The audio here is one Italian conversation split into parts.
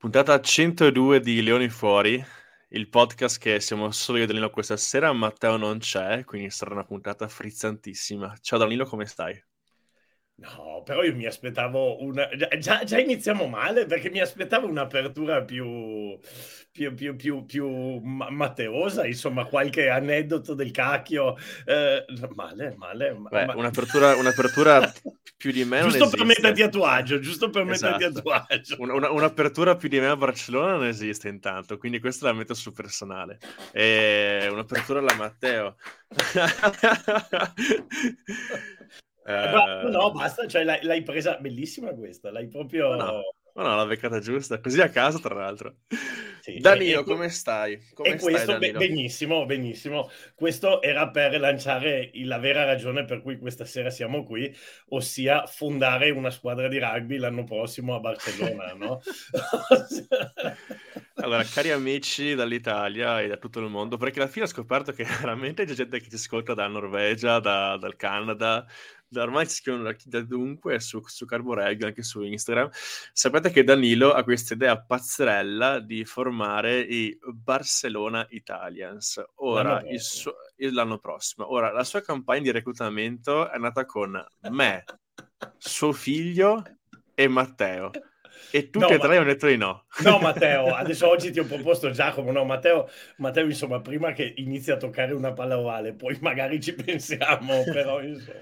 Puntata 102 di Leoni Fuori, il podcast che siamo solo io e Danilo questa sera, Matteo non c'è, quindi sarà una puntata frizzantissima. Ciao Danilo, come stai? No, però io mi aspettavo una... Già, già iniziamo male perché mi aspettavo un'apertura più, più, più, più, più matteosa, insomma, qualche aneddoto del cacchio. Eh, male, male. Beh, ma... un'apertura, un'apertura più di me Giusto per metterti a tuo agio, giusto per esatto. metterti a esatto. tuo agio. Una, una, un'apertura più di me a Barcellona non esiste intanto, quindi questa la metto sul personale. E un'apertura alla Matteo. Uh... No, basta, cioè, l'hai, l'hai, presa bellissima questa, l'hai proprio... No, no, no, l'ha beccata giusta, così a caso tra l'altro. Sì, Danilo, e, come stai? Come e questo, stai, benissimo, benissimo. Questo era per lanciare la vera ragione per cui questa sera siamo qui, ossia fondare una squadra di rugby l'anno prossimo a Barcellona, no? Allora, cari amici dall'Italia e da tutto il mondo, perché alla fine ho scoperto che veramente c'è gente che ci ascolta dalla Norvegia, da, dal Canada, da ormai ci scrivono da dunque su, su Carboregio, anche su Instagram. Sapete che Danilo ha questa idea pazzerella di formare i Barcelona Italians. Ora, l'anno, il suo, l'anno prossimo. Ora, la sua campagna di reclutamento è nata con me, suo figlio e Matteo. E tutti no, e tre hanno detto di no. No, Matteo, adesso oggi ti ho proposto Giacomo. No, Matteo, Matteo, insomma, prima che inizi a toccare una palla ovale, poi magari ci pensiamo, però insomma.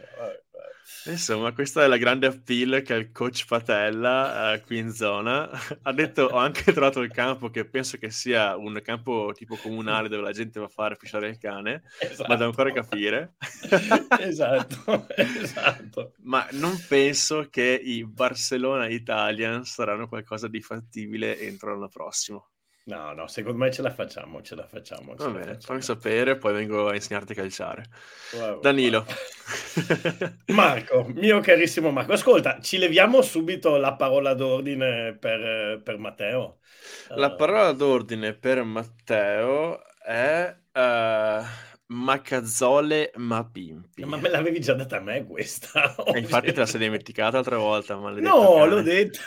Insomma, questa è la grande appeal che il coach Patella uh, qui in zona ha detto. Ho anche trovato il campo che penso che sia un campo tipo comunale dove la gente va a fare pisciare il cane, esatto. ma devo ancora capire. esatto, esatto. Ma non penso che i Barcellona Italian saranno qualcosa di fattibile entro l'anno prossimo. No, no, secondo me ce la facciamo, ce la facciamo. Ce Va bene, facciamo. fammi sapere, poi vengo a insegnarti a calciare. Wow, Danilo. Wow. Marco, mio carissimo Marco, ascolta, ci leviamo subito la parola d'ordine per, per Matteo. La uh... parola d'ordine per Matteo è... Uh... Macazzole ma pimpi. Ma me l'avevi già data a me questa. E infatti te la sei dimenticata l'altra volta. No, cane. l'ho detta.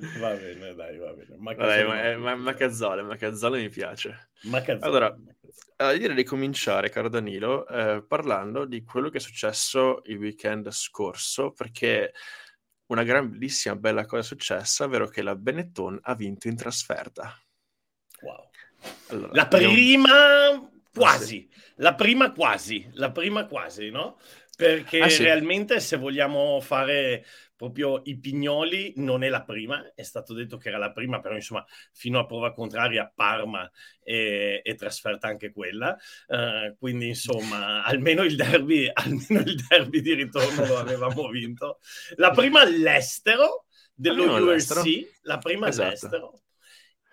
va bene, dai, va bene. Macazzole, Vabbè, ma, ma, Macazzole, Macazzole mi piace. Macazzole. Allora, allora, direi di cominciare, caro Danilo, eh, parlando di quello che è successo il weekend scorso, perché una grandissima bella cosa è successa, ovvero che la Benetton ha vinto in trasferta. Wow. Allora, la prima abbiamo... quasi, la prima quasi, la prima quasi, no? Perché ah, sì. realmente se vogliamo fare proprio i Pignoli non è la prima, è stato detto che era la prima, però insomma fino a prova contraria Parma è, è trasferta anche quella, uh, quindi insomma almeno il, derby, almeno il derby di ritorno lo avevamo vinto. La prima all'estero dello URC, la prima esatto. all'estero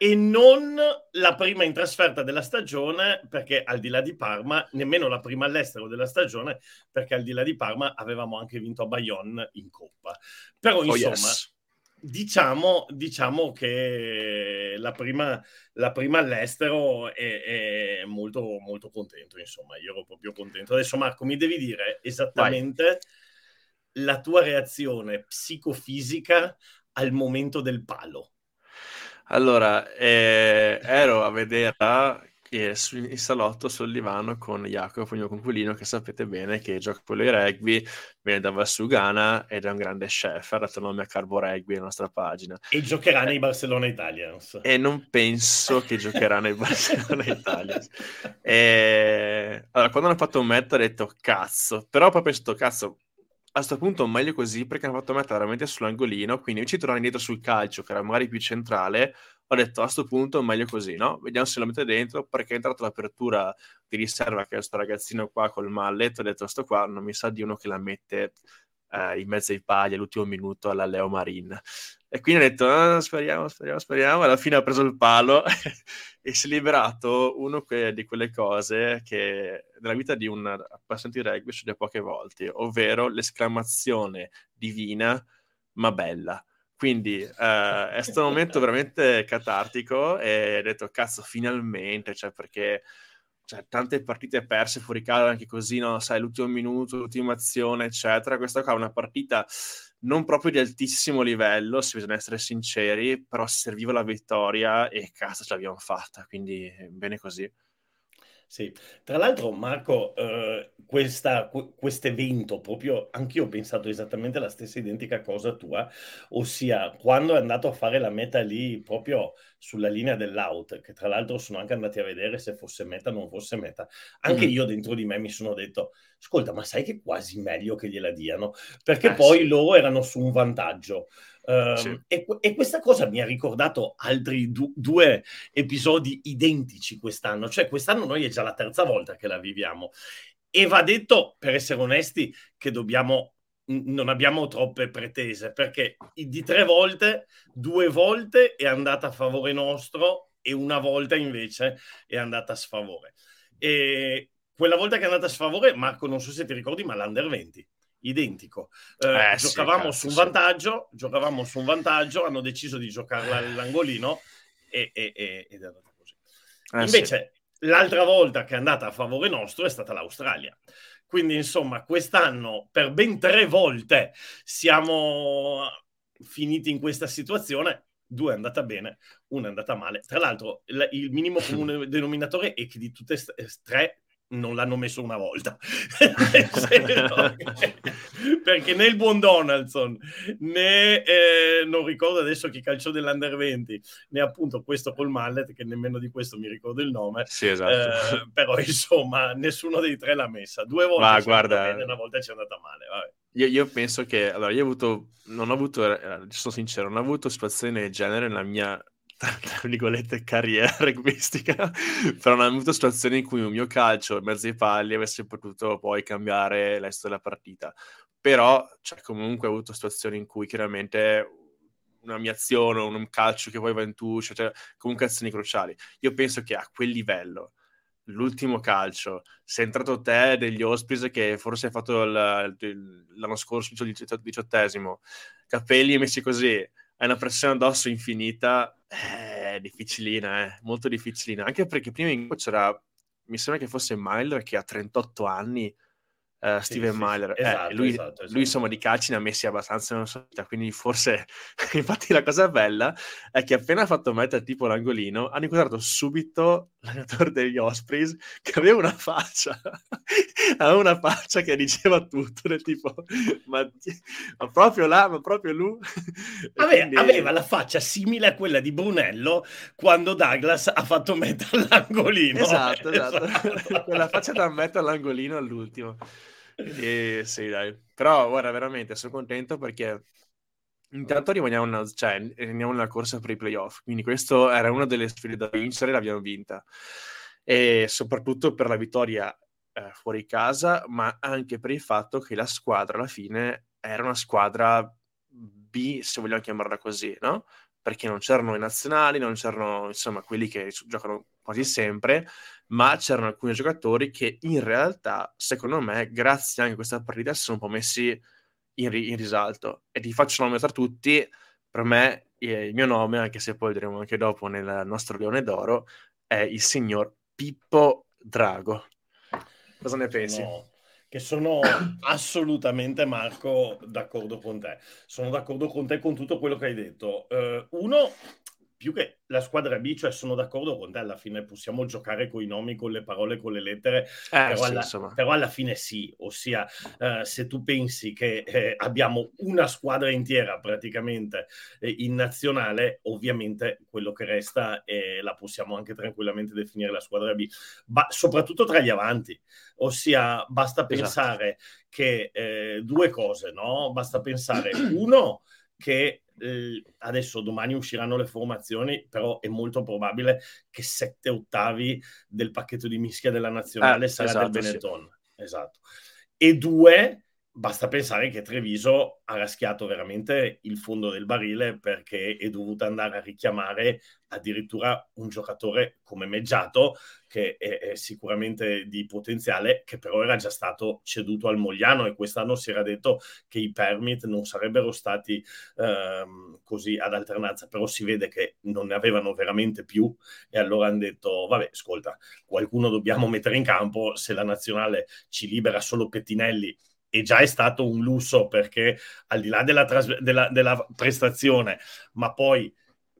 e non la prima in trasferta della stagione, perché al di là di Parma, nemmeno la prima all'estero della stagione, perché al di là di Parma avevamo anche vinto a Bayonne in Coppa. Però oh, insomma, yes. diciamo, diciamo, che la prima, la prima all'estero è, è, molto, molto contento, insomma, io ero proprio contento. Adesso Marco, mi devi dire esattamente Vai. la tua reazione psicofisica al momento del palo. Allora, eh, ero a vederla eh, in salotto sul divano con Jacopo, il mio conquilino, che sapete bene che gioca quello di rugby, viene da Valsugana ed è un grande chef, ha dato nome a Carbo Rugby, la nostra pagina. E giocherà nei Barcellona Italians. E non penso che giocherà nei Barcellona Italians. E... Allora, quando hanno fatto un metto ho detto cazzo, però poi ho pensato cazzo, a questo punto meglio così perché hanno fatto mettere veramente sull'angolino, quindi invece di tornare indietro sul calcio, che era magari più centrale, ho detto a questo punto meglio così, no? Vediamo se lo mette dentro, perché è entrata l'apertura di riserva, che è questo ragazzino qua col malletto, ho detto sto qua non mi sa di uno che la mette eh, in mezzo ai pagli all'ultimo minuto alla Leo Marin. E quindi ho detto, ah, speriamo, speriamo, speriamo. Alla fine ha preso il palo e si è liberato uno que- di quelle cose che nella vita di un appassionato di rugby succede poche volte, ovvero l'esclamazione divina ma bella. Quindi uh, è stato un momento veramente catartico e ho detto, cazzo, finalmente, cioè perché cioè, tante partite perse fuori casa anche così, no? Sai, l'ultimo minuto, l'ultima azione, eccetera. Questa qua è una partita non proprio di altissimo livello, se bisogna essere sinceri, però serviva la vittoria e cazzo ce l'abbiamo fatta, quindi bene così. Sì, tra l'altro Marco, eh, questo evento proprio, anch'io ho pensato esattamente la stessa identica cosa tua, ossia quando è andato a fare la meta lì proprio sulla linea dell'out, che tra l'altro sono anche andati a vedere se fosse meta o non fosse meta, anche mm-hmm. io dentro di me mi sono detto, ascolta, ma sai che è quasi meglio che gliela diano, perché eh, poi sì. loro erano su un vantaggio. Sì. e, e, questa cosa mi ha ricordato altri du- due episodi identici quest'anno, cioè quest'anno noi è già la terza volta che la viviamo e va detto, per essere onesti, che dobbiamo non abbiamo troppe pretese perché di tre volte, due volte è andata a favore nostro e una volta invece è andata a sfavore. E quella volta che è andata a sfavore, Marco, non so se ti ricordi, ma l'Under 20 identico. Eh, eh, giocavamo sì, su un vantaggio, sì. giocavamo su un vantaggio, hanno deciso di giocarla all'angolino e, e, e, ed è andata così. Eh, Invece, sì. l'altra volta che è andata a favore nostro è stata l'Australia. Quindi, insomma, quest'anno per ben tre volte siamo finiti in questa situazione. Due è andata bene, una è andata male. Tra l'altro, il minimo comune denominatore è che di tutte e tre non l'hanno messo una volta. Perché né il buon Donaldson, né eh, non ricordo adesso chi calciò dell'Under 20, né appunto questo col mallet, che nemmeno di questo mi ricordo il nome. Sì, esatto. Eh, però insomma, nessuno dei tre l'ha messa. Due volte Ma, guarda... bene, una volta ci è andata male. Io, io, penso che, allora, io ho avuto, non ho avuto, eh, sono sincero, non ho avuto situazioni del genere nella mia tra virgolette carriera rugbistica, però non ho avuto situazioni in cui un mio calcio in mezzo ai palli avesse potuto poi cambiare l'esito della partita. Però cioè, comunque avuto situazioni in cui chiaramente una mia azione, un calcio che poi va in tuscio, cioè comunque azioni cruciali. Io penso che a quel livello, l'ultimo calcio, sei entrato te degli Ospreys che forse hai fatto il, l'anno scorso, il diciottesimo, capelli messi così, hai una pressione addosso infinita, è difficilina, eh, molto difficilina, anche perché prima in c'era, mi sembra che fosse Myler che ha 38 anni, uh, sì, Steven sì, Myler. Eh, esatto, eh, lui, esatto, esatto. lui, insomma, di calci ne ha messi abbastanza nella sua vita, quindi forse... Infatti la cosa bella è che appena ha fatto mettere tipo l'angolino, hanno incontrato subito l'allenatore degli Ospreys che aveva una faccia, aveva una faccia che diceva tutto, del tipo, ma, ma proprio là, ma proprio lui. Aveva, quindi... aveva, la faccia simile a quella di Brunello quando Douglas ha fatto mettere l'angolino. Esatto, esatto. esatto. Quella faccia da mettere all'angolino all'ultimo. E, sì, dai. Però, guarda, veramente sono contento perché intanto rimaniamo, una, cioè, rimaniamo nella corsa per i playoff. Quindi, questa era una delle sfide da vincere, l'abbiamo vinta. E soprattutto per la vittoria eh, fuori casa, ma anche per il fatto che la squadra alla fine era una squadra B, se vogliamo chiamarla così, no? Perché non c'erano i nazionali, non c'erano insomma quelli che giocano quasi sempre, ma c'erano alcuni giocatori che in realtà, secondo me, grazie anche a questa partita, si sono un po' messi in, in risalto. E ti faccio nome tra tutti, per me il mio nome, anche se poi vedremo anche dopo nel nostro Leone d'Oro, è il signor Pippo Drago. Cosa ne pensi? No che sono assolutamente, Marco, d'accordo con te. Sono d'accordo con te con tutto quello che hai detto. Uh, uno, più che la squadra B, cioè sono d'accordo con te, alla fine possiamo giocare con i nomi, con le parole, con le lettere, eh, però, sì, alla, però, alla, fine sì, ossia eh, se tu pensi che eh, abbiamo una squadra intera praticamente eh, in nazionale, ovviamente quello che resta la possiamo anche tranquillamente definire la squadra B, ba- soprattutto tra gli avanti, ossia basta esatto. pensare che eh, due cose, no? Basta pensare, uno, che eh, adesso domani usciranno le formazioni, però è molto probabile che sette ottavi del pacchetto di mischia della nazionale eh, sarà esatto, del Benetton. Sì. Esatto. E due, basta pensare che Treviso ha raschiato veramente il fondo del barile perché è dovuta andare a richiamare addirittura un giocatore come Meggiato che è, è, sicuramente di potenziale che però era già stato ceduto al Mogliano e quest'anno si era detto che i permit non sarebbero stati ehm, così ad alternanza però si vede che non ne avevano veramente più e allora hanno detto vabbè ascolta qualcuno dobbiamo mettere in campo se la nazionale ci libera solo Pettinelli e già è stato un lusso perché al di là della, tras- della, della prestazione, ma poi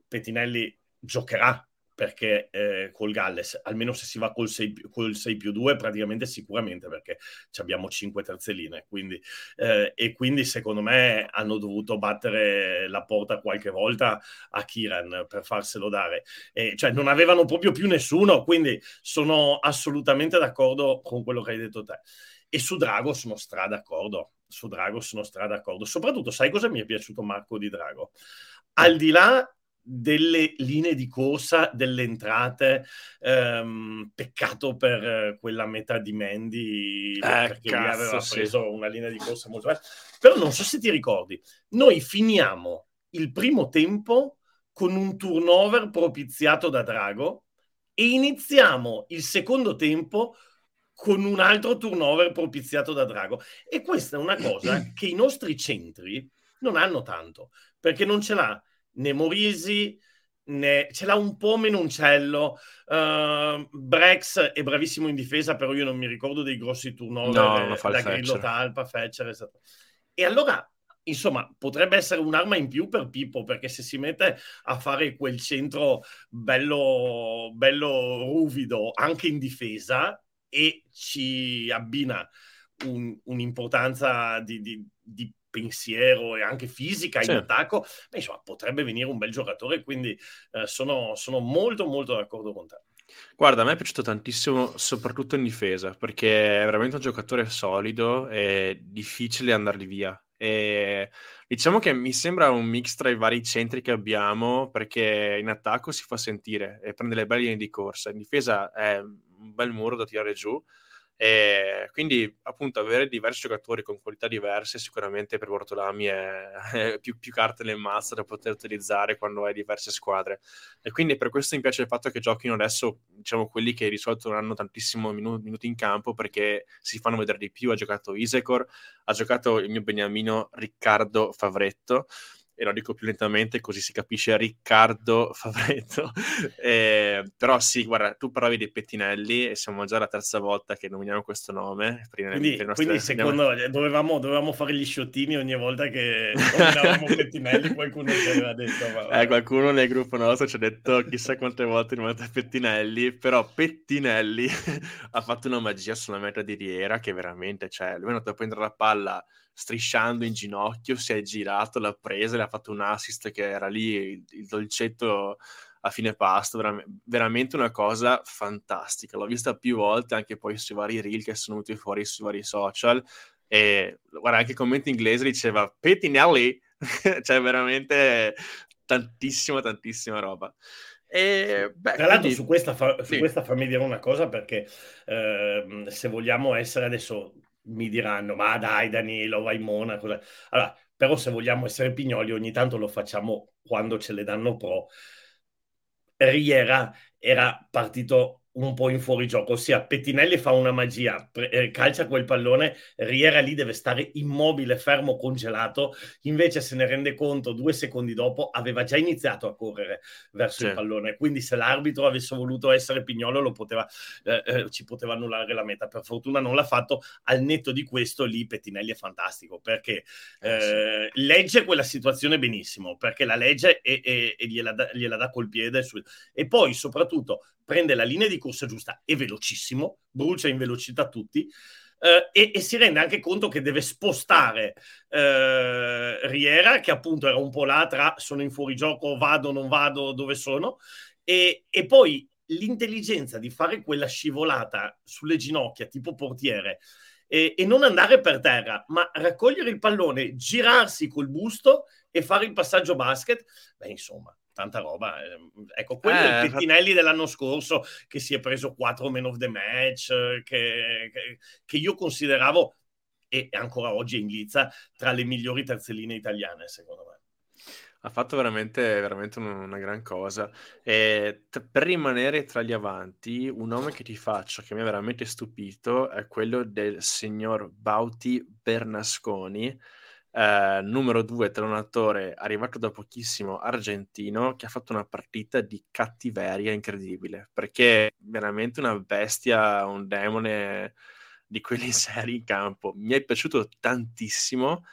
Pettinelli giocherà perché eh, col Galles, almeno se si va col 6, col 6 più 2, praticamente sicuramente perché abbiamo 5 terzeline. Quindi, eh, e quindi secondo me hanno dovuto battere la porta qualche volta a Kiran per farselo dare. E, cioè non avevano proprio più nessuno, quindi sono assolutamente d'accordo con quello che hai detto te. E su Drago sono stra d'accordo. Su Drago sono stra d'accordo. Soprattutto, sai cosa mi è piaciuto Marco di Drago? Al di là delle linee di corsa, delle entrate. Ehm, peccato per eh, quella metà di Mandy, eh, perché cazzo, aveva sì. preso una linea di corsa molto bella. Però non so se ti ricordi, noi finiamo il primo tempo con un turnover propiziato da Drago e iniziamo il secondo tempo con un altro turnover propiziato da Drago. E questa è una cosa che i nostri centri non hanno tanto, perché non ce l'ha né Morisi, né... ce l'ha un po' Menoncello. Uh, Brex è bravissimo in difesa, però io non mi ricordo dei grossi turnover no, da Grillo Talpa, Fetcher, esatto. E allora, insomma, potrebbe essere un'arma in più per Pippo, perché se si mette a fare quel centro bello, bello ruvido anche in difesa e ci abbina un, un'importanza di, di, di pensiero e anche fisica in sì. attacco, beh, insomma, potrebbe venire un bel giocatore, quindi eh, sono, sono molto molto d'accordo con te. Guarda, a me è piaciuto tantissimo, soprattutto in difesa, perché è veramente un giocatore solido e difficile andargli via. E diciamo che mi sembra un mix tra i vari centri che abbiamo, perché in attacco si fa sentire e prende le belle linee di corsa, in difesa è un bel muro da tirare giù, e quindi appunto avere diversi giocatori con qualità diverse sicuramente per Bortolami è, è più, più, carte nel mazzo da poter utilizzare quando hai diverse squadre. E quindi per questo mi piace il fatto che giochino adesso diciamo quelli che di solito non hanno tantissimo minu- minuti in campo perché si fanno vedere di più. Ha giocato Isecor ha giocato il mio beniamino Riccardo Favretto e lo dico più lentamente così si capisce Riccardo Favretto. eh, però sì, guarda, tu parlavi dei pettinelli e siamo già la terza volta che nominiamo questo nome. Quindi, nostre... quindi secondo me dovevamo, dovevamo, fare gli sciottini ogni volta che nominavamo pettinelli, qualcuno ci aveva detto. Ma... Eh, qualcuno nel gruppo nostro ci ha detto chissà quante volte nominate pettinelli, però pettinelli ha fatto una magia sulla meta di Riera che veramente, cioè, lui è andato a prendere la palla strisciando in ginocchio, si è girato, l'ha presa, le ha fatto un assist che era lì, il, il dolcetto a fine pasto, ver- veramente una cosa fantastica. L'ho vista più volte anche poi sui vari reel che sono venuti fuori sui vari social e guarda anche il commento inglese diceva Pettinelli, cioè veramente tantissima tantissima roba. E, beh, Tra l'altro quindi... su, questa, fa- su sì. questa fammi dire una cosa perché eh, se vogliamo essere adesso mi diranno, ma dai Danilo, vai in Monaco. Allora, però se vogliamo essere pignoli, ogni tanto lo facciamo quando ce le danno pro. Riera era partito un po' in fuorigioco, ossia Pettinelli fa una magia, pre- eh, calcia quel pallone, Riera lì deve stare immobile, fermo, congelato, invece se ne rende conto due secondi dopo aveva già iniziato a correre verso sì. il pallone, quindi se l'arbitro avesse voluto essere pignolo lo poteva, eh, eh, ci poteva annullare la meta, per fortuna non l'ha fatto, al netto di questo lì Pettinelli è fantastico perché eh, sì. legge quella situazione benissimo, perché la legge e, e, e gliela, da, gliela, dà col piede su... e poi soprattutto prende la linea di corsa giusta, è velocissimo, brucia in velocità tutti, eh, e, e, si rende anche conto che deve spostare eh, Riera, che appunto era un po' là tra sono in fuorigioco, vado, non vado, dove sono, e, e poi l'intelligenza di fare quella scivolata sulle ginocchia tipo portiere e, e, non andare per terra, ma raccogliere il pallone, girarsi col busto e fare il passaggio basket, beh insomma, tanta roba. Ehm, ecco, quello eh, è il Pettinelli dell'anno scorso che si è preso 4 men of the match, che, che, che io consideravo, e ancora oggi è in lizza, tra le migliori terzelline italiane, secondo me. Ha fatto veramente, veramente una gran cosa. E t- per rimanere tra gli avanti, un nome che ti faccio, che mi ha veramente stupito, è quello del signor Bauti Bernasconi, eh, numero due, talonatore, arrivato da pochissimo, argentino, che ha fatto una partita di cattiveria incredibile, perché è veramente una bestia, un demone di quelli seri in campo. Mi è piaciuto tantissimo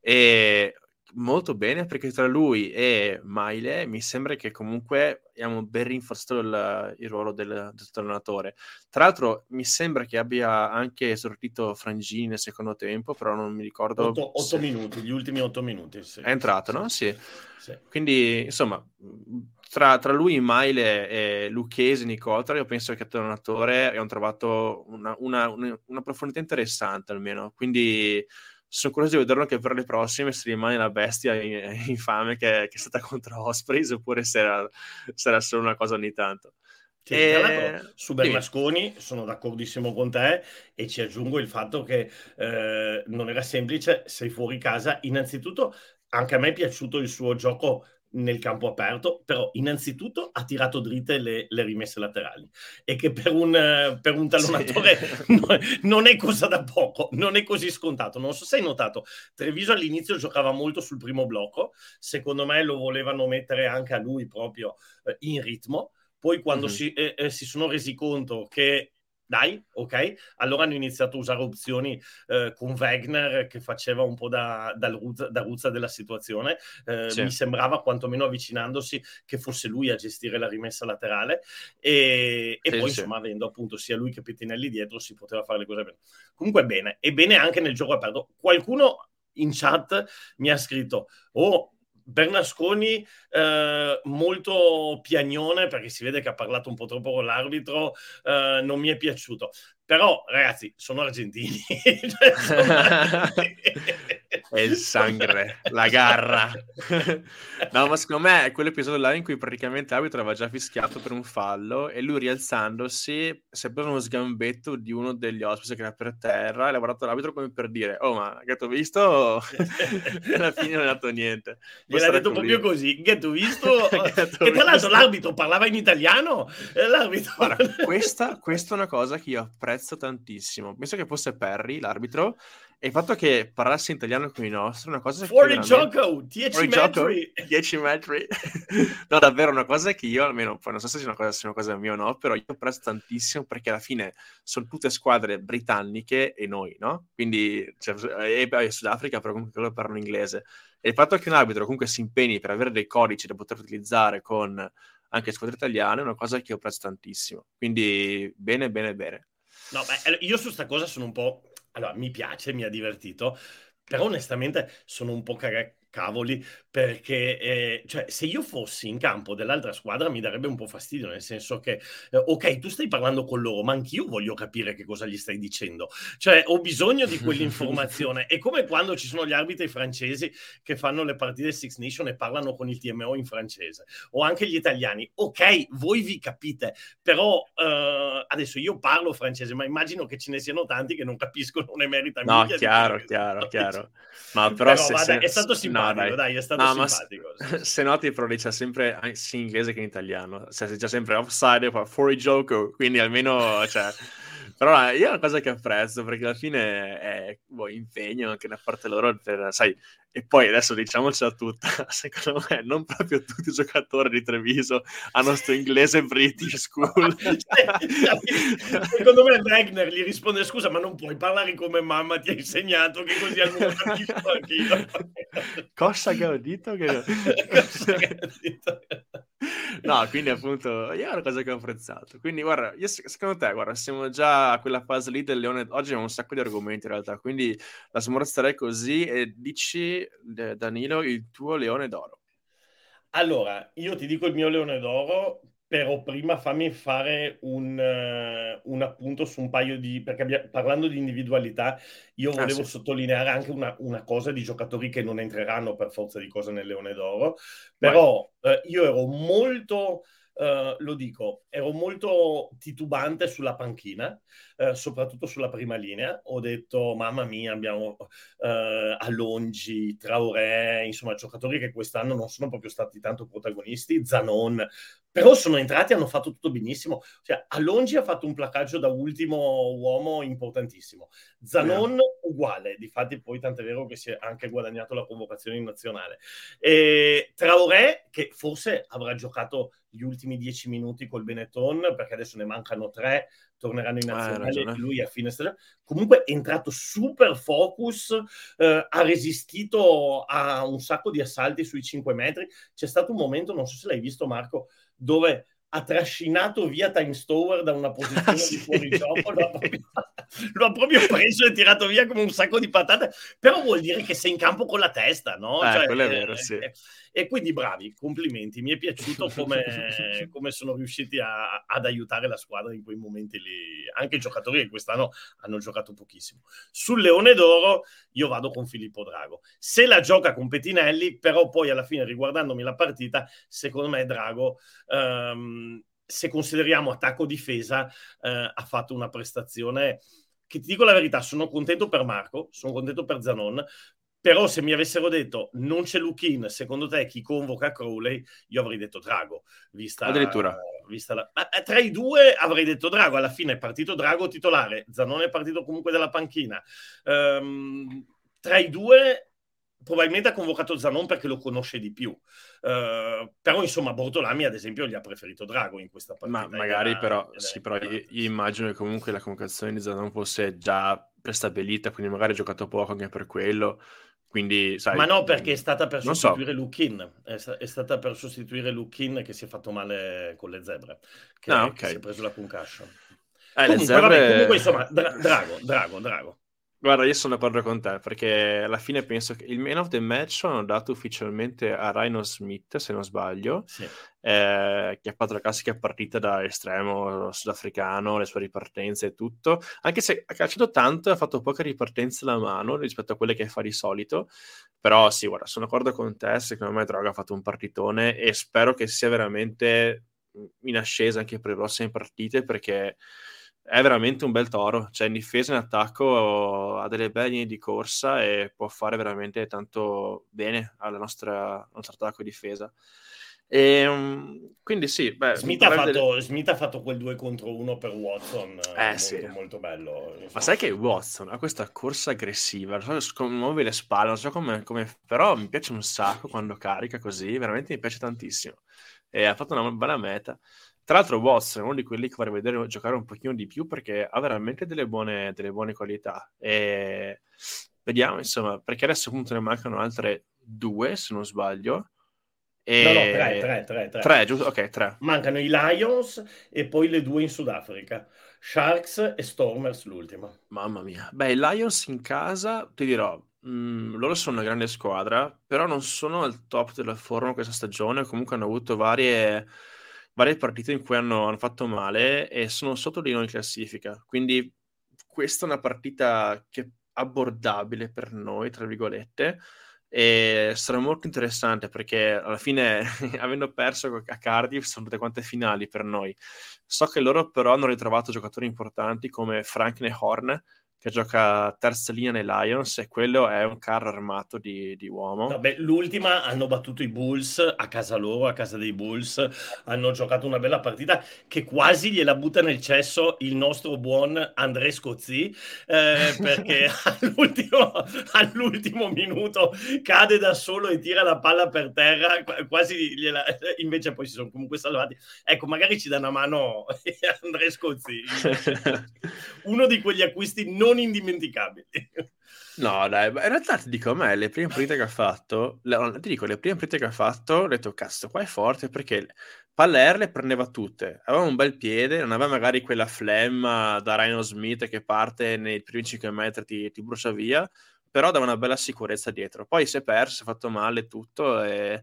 e molto bene perché tra lui e Maile mi sembra che comunque abbiamo ben rinforzato il, il ruolo del, del allenatore. Tra l'altro mi sembra che abbia anche esortito Frangini nel secondo tempo, però non mi ricordo... 8 minuti, gli ultimi 8 minuti. Sì. È entrato, no? Sì. sì. Quindi, insomma, tra, tra, lui, Maile e Lucchesi, Nicotra, io penso che l'allenatore abbiamo trovato una, una, una, una profondità interessante almeno. Quindi sono curioso di vederlo anche per le prossime se rimane la bestia infame che, che è stata contro Ospreys oppure se era, solo una cosa ogni tanto. Sì, e... su Bernasconi sì. sono d'accordissimo con te e ci aggiungo il fatto che eh, non era semplice, sei fuori casa. Innanzitutto anche a me è piaciuto il suo gioco nel campo aperto, però innanzitutto ha tirato dritte le, le rimesse laterali e che per un, per un tallonatore sì. non, è cosa da poco, non è così scontato. Non so se hai notato, Treviso all'inizio giocava molto sul primo blocco, secondo me lo volevano mettere anche a lui proprio eh, in ritmo, poi quando mm-hmm. si, eh, eh, si sono resi conto che dai, ok. Allora hanno iniziato a usare opzioni eh, con Wegner che faceva un po' da, da, ruzza, da ruzza della situazione. Eh, sì. Mi sembrava quantomeno avvicinandosi che fosse lui a gestire la rimessa laterale e, e sì, poi sì. insomma avendo appunto sia lui che Pettinelli dietro si poteva fare le cose bene. Comunque bene, e bene anche nel gioco aperto. Qualcuno in chat mi ha scritto, oh Bernasconi eh, molto piagnone perché si vede che ha parlato un po' troppo con l'arbitro, eh, non mi è piaciuto. Però, ragazzi, sono argentini. è il sangue, la garra. no, ma secondo me è quell'episodio là in cui praticamente l'arbitro aveva già fischiato per un fallo e lui rialzandosi si è preso uno sgambetto di uno degli ospiti che era per terra e ha lavorato l'arbitro come per dire oh ma che ho visto? E alla fine non è dato niente. Gliel'ha detto proprio così che tu visto? Che tra l'altro l'arbitro parlava in italiano l'arbitro... Guarda, questa, questa è una cosa che io apprezzo apprezzo tantissimo. Penso che fosse Perry, l'arbitro, e il fatto che parlasse italiano come i nostri è una cosa Fuori che gioco, 10 metri! 10 metri! no, davvero, una cosa che io almeno, poi non so se sia una cosa, sia una cosa mia o no, però io apprezzo tantissimo perché alla fine sono tutte squadre britanniche e noi, no? Quindi, cioè, e, e Sudafrica, però comunque loro parlano inglese. E il fatto che un arbitro comunque si impegni per avere dei codici da poter utilizzare con anche squadre italiane è una cosa che io apprezzo tantissimo. Quindi, bene, bene, bene. No, beh, io su sta cosa sono un po'... Allora, mi piace, mi ha divertito, però onestamente sono un po' cag- cavoli, perché eh, cioè, se io fossi in campo dell'altra squadra mi darebbe un po' fastidio, nel senso che, eh, ok, tu stai parlando con loro, ma anch'io voglio capire che cosa gli stai dicendo. Cioè, ho bisogno di quell'informazione. È come quando ci sono gli arbitri francesi che fanno le partite Six Nation e parlano con il TMO in francese, o anche gli italiani. Ok, voi vi capite, però eh, adesso io parlo francese, ma immagino che ce ne siano tanti che non capiscono né merita No, chiaro, chiaro, chiaro. Ma però, però se, vabbè, se, è stato simpatico simpatico, no, dai. dai. è stato no, simpatico. Se, se noti, però dice sempre sia in inglese che in italiano. Cioè, dice sempre offside e fuori gioco, quindi almeno, cioè... Però io è una cosa che apprezzo perché alla fine è boh, impegno anche da parte loro per, sai, e poi adesso diciamocela tutta, secondo me non proprio tutti i giocatori di Treviso hanno sto inglese British School. secondo me Wagner gli risponde scusa ma non puoi parlare come mamma ti ha insegnato che così almeno capisco anch'io. Cosa che ho detto? Che... Cosa detto? no, quindi appunto, io è una cosa che ho apprezzato. Quindi, guarda, io, secondo te, guarda, siamo già a quella fase lì del leone. Oggi abbiamo un sacco di argomenti in realtà, quindi la smorzerei così e dici, Danilo, il tuo leone d'oro. Allora, io ti dico il mio leone d'oro però prima fammi fare un, uh, un, appunto su un paio di... perché abbia, parlando di individualità, io ah, volevo ah, sì. sottolineare anche una, una, cosa di giocatori che non entreranno per forza di cosa nel Leone d'Oro, però uh, io ero molto Uh, lo dico, ero molto titubante sulla panchina, uh, soprattutto sulla prima linea. Ho detto, mamma mia, abbiamo uh, Alongi, Traoré, insomma, giocatori che quest'anno non sono proprio stati tanto protagonisti, Zanon, però sono entrati e hanno fatto tutto benissimo. Cioè, Alongi ha fatto un placaggio da ultimo uomo importantissimo. Zanon yeah. uguale, difatti poi tant'è vero che si è anche guadagnato la convocazione in nazionale. E Traoré, che forse avrà giocato gli ultimi dieci minuti col Benetton, perché adesso ne mancano tre, torneranno in nazionale, ah, lui a fine stagione. Comunque è entrato super focus, eh, ha resistito a un sacco di assalti sui 5 metri. C'è stato un momento, non so se l'hai visto Marco, dove ha trascinato via Times Tower da una posizione ah, sì. di fuorigioco, lo, lo, ha proprio preso e tirato via come un sacco di patate, però vuol dire che sei in campo con la testa, no? Eh, cioè, quello è vero, sì. Eh, e quindi bravi, complimenti, mi è piaciuto come, come sono riusciti a, ad aiutare la squadra in quei momenti lì, anche i giocatori che quest'anno hanno giocato pochissimo. Sul Leone d'Oro io vado con Filippo Drago, se la gioca con Petinelli, però poi alla fine riguardandomi la partita, secondo me Drago... Um, se consideriamo attacco-difesa, eh, ha fatto una prestazione che ti dico la verità, sono contento per Marco, sono contento per Zanon, però se mi avessero detto non c'è Lukin, secondo te chi convoca Crowley, io avrei detto Drago. Vista, Addirittura. Vista la... Ma eh, tra i due avrei detto Drago, alla fine è partito Drago titolare, Zanone è partito comunque dalla panchina. Um, tra i due probabilmente ha convocato Zanon perché lo conosce di più. Uh, però insomma Bortolami ad esempio gli ha preferito Drago in questa partita. Ma magari era, però, era, sì, però io, io, immagino che comunque la convocazione di Zanon fosse già prestabilita, quindi magari ha giocato poco anche per quello. Quindi, sai, Ma no, perché è stata per sostituire so. Lukin, è, è, stata per sostituire Lukin che si è fatto male con le zebre, che, ah, okay. che si è preso la concussion. Eh, comunque, zebre... vabbè, comunque, insomma, dra- Drago, Drago, Drago. Guarda, io sono d'accordo con te perché alla fine penso che il man of the match hanno dato ufficialmente a Rhino Smith, se non sbaglio, sì. eh, che ha fatto la classica partita da estremo sudafricano, le sue ripartenze e tutto. Anche se ha calciato tanto, ha fatto poche ripartenze alla mano rispetto a quelle che fa di solito. Però sì, guarda, sono d'accordo con te. Secondo me Droga ha fatto un partitone e spero che sia veramente in ascesa anche per le prossime partite perché è veramente un bel toro, cioè in difesa e in attacco ha delle belle linee di corsa e può fare veramente tanto bene al nostro attacco e difesa. E, ehm, quindi sì, beh, Smith, ha fatto, delle... Smith, ha fatto, quel 2 contro 1 per Watson, eh, molto, sì. molto bello. Ma sai che Watson ha questa corsa aggressiva, non so, muove le spalle, non so come, come, però mi piace un sacco quando carica così, veramente mi piace tantissimo. E ha fatto una bella meta. Tra l'altro Watson è uno di quelli che vorrei vedere giocare un pochino di più perché ha veramente delle buone, delle buone qualità. E vediamo, insomma, perché adesso appunto ne mancano altre due, se non sbaglio. E... No, no, tre, tre, tre, tre. Tre, giusto? Ok, tre. Mancano i Lions e poi le due in Sudafrica. Sharks e Stormers l'ultima. Mamma mia. Beh, i Lions in casa, ti dirò, mh, mm, loro sono una grande squadra, però non sono al top della forma questa stagione, comunque hanno avuto varie varie partite in cui hanno, hanno fatto male e sono sotto di noi in classifica. Quindi questa è una partita che è abbordabile per noi, tra virgolette, e sarà molto interessante perché alla fine, avendo perso a Cardiff, sono tutte quante finali per noi. So che loro però hanno ritrovato giocatori importanti come Frank Nehorn, che gioca terza linea nei Lions e quello è un carro armato di, di uomo. Vabbè, l'ultima hanno battuto i Bulls a casa loro, a casa dei Bulls, hanno giocato una bella partita che quasi gliela butta nel cesso il nostro buon André Scozzi eh, perché all'ultimo, all'ultimo, minuto cade da solo e tira la palla per terra, quasi gliela... invece poi si sono comunque salvati. Ecco, magari ci dà una mano André Scozzi, uno di quegli acquisti non non indimenticabili. No, dai, in realtà ti dico a me, le prime partite che ha fatto, le, ti dico, le prime partite che ha fatto, ho detto, cazzo, qua è forte perché Paller le prendeva tutte, aveva un bel piede, non aveva magari quella flemma da Rhino Smith che parte nei primi 5 metri ti, ti brucia via, però dava una bella sicurezza dietro. Poi si è perso, si è fatto male tutto e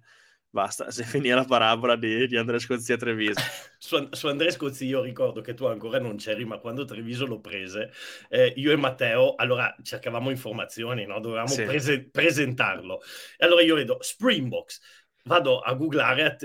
Basta, se finì la parabola di, di Andrea Scozzi a Treviso. su, su, Andrea Scozzi io ricordo che tu ancora non c'eri, ma quando Treviso lo prese, eh, io e Matteo, allora cercavamo informazioni, no? dovevamo sì. prese- presentarlo. E allora io vedo Springboks, vado a googlare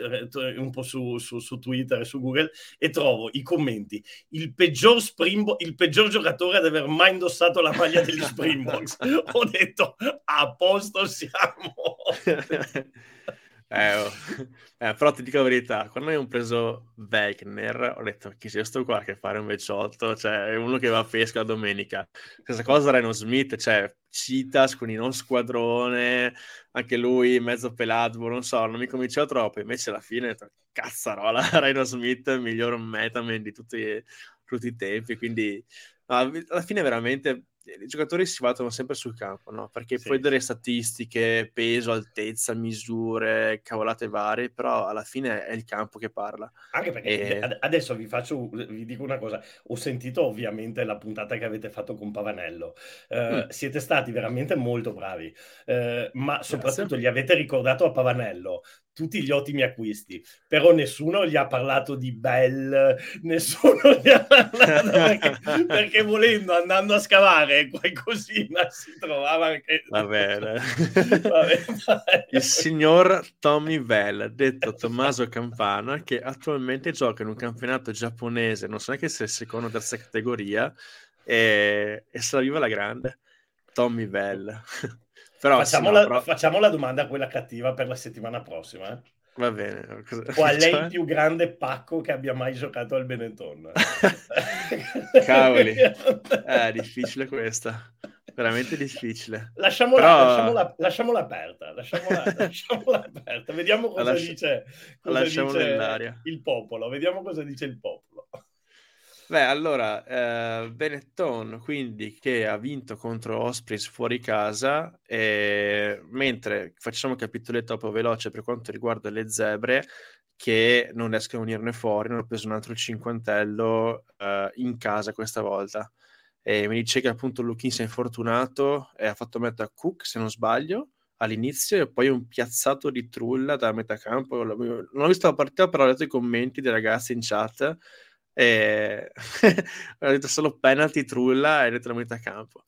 un po' su, su, su, Twitter e su Google e trovo i commenti. Il peggior, Springbo- il peggior giocatore ad aver mai indossato la maglia degli Springboks. Ho detto, a posto siamo. Eh, oh. eh, però ti dico la verità, quando abbiamo preso Wegner ho detto che sia sto qua che fare un vecchiotto, cioè uno che va a pesca la domenica. Stessa cosa Reno Smith, cioè Citas, quindi non squadrone, anche lui mezzo pelato, non so, non mi cominciava troppo, invece alla fine cazzarola, Reno Smith, miglior metaman di tutti, tutti i tempi, quindi alla fine veramente i giocatori si battono sempre sul campo, no? Perché sì. puoi delle statistiche, peso, altezza, misure, cavolate varie, però alla fine è il campo che parla. Anche perché e... adesso vi faccio, vi dico una cosa, ho sentito ovviamente la puntata che avete fatto con Pavanello, uh, mm. siete stati veramente molto bravi, uh, ma soprattutto Grazie. gli avete ricordato a Pavanello tutti gli ottimi acquisti, però nessuno gli ha parlato di Bell, nessuno gli ha parlato perché, perché volendo, andando a scavare qualcosina si trovava anche... Va bene. Va bene Il signor Tommy Bell, detto Tommaso Campana, che attualmente gioca in un campionato giapponese, non so neanche se è seconda o terza categoria, e, e se la vive la grande. Tommy Bell. Però, facciamo, sì, la, però... facciamo, la, domanda quella cattiva per la settimana prossima. Eh? Va bene. Qual è cioè? il più grande pacco che abbia mai giocato al Benetton? Cavoli, è difficile questa. Veramente difficile. Lasciamola, Però... lasciamola, lasciamola aperta, lasciamola, lasciamola, aperta. Vediamo cosa lascia... dice, cosa dice il popolo. Vediamo cosa dice il popolo. Beh, allora, eh, Benetton quindi che ha vinto contro Ospreys fuori casa, e... mentre facciamo un capitoletto po' veloce per quanto riguarda le zebre, che non riescono a venirne fuori, hanno preso un altro cinquantello eh, in casa questa volta. E mi dice che appunto Luchin si è infortunato e ha fatto metà Cook, se non sbaglio, all'inizio e poi un piazzato di trulla da metà campo. Non ho visto la partita, però ho letto i commenti dei ragazzi in chat e ho detto solo penalty, trulla e letteralmente a campo.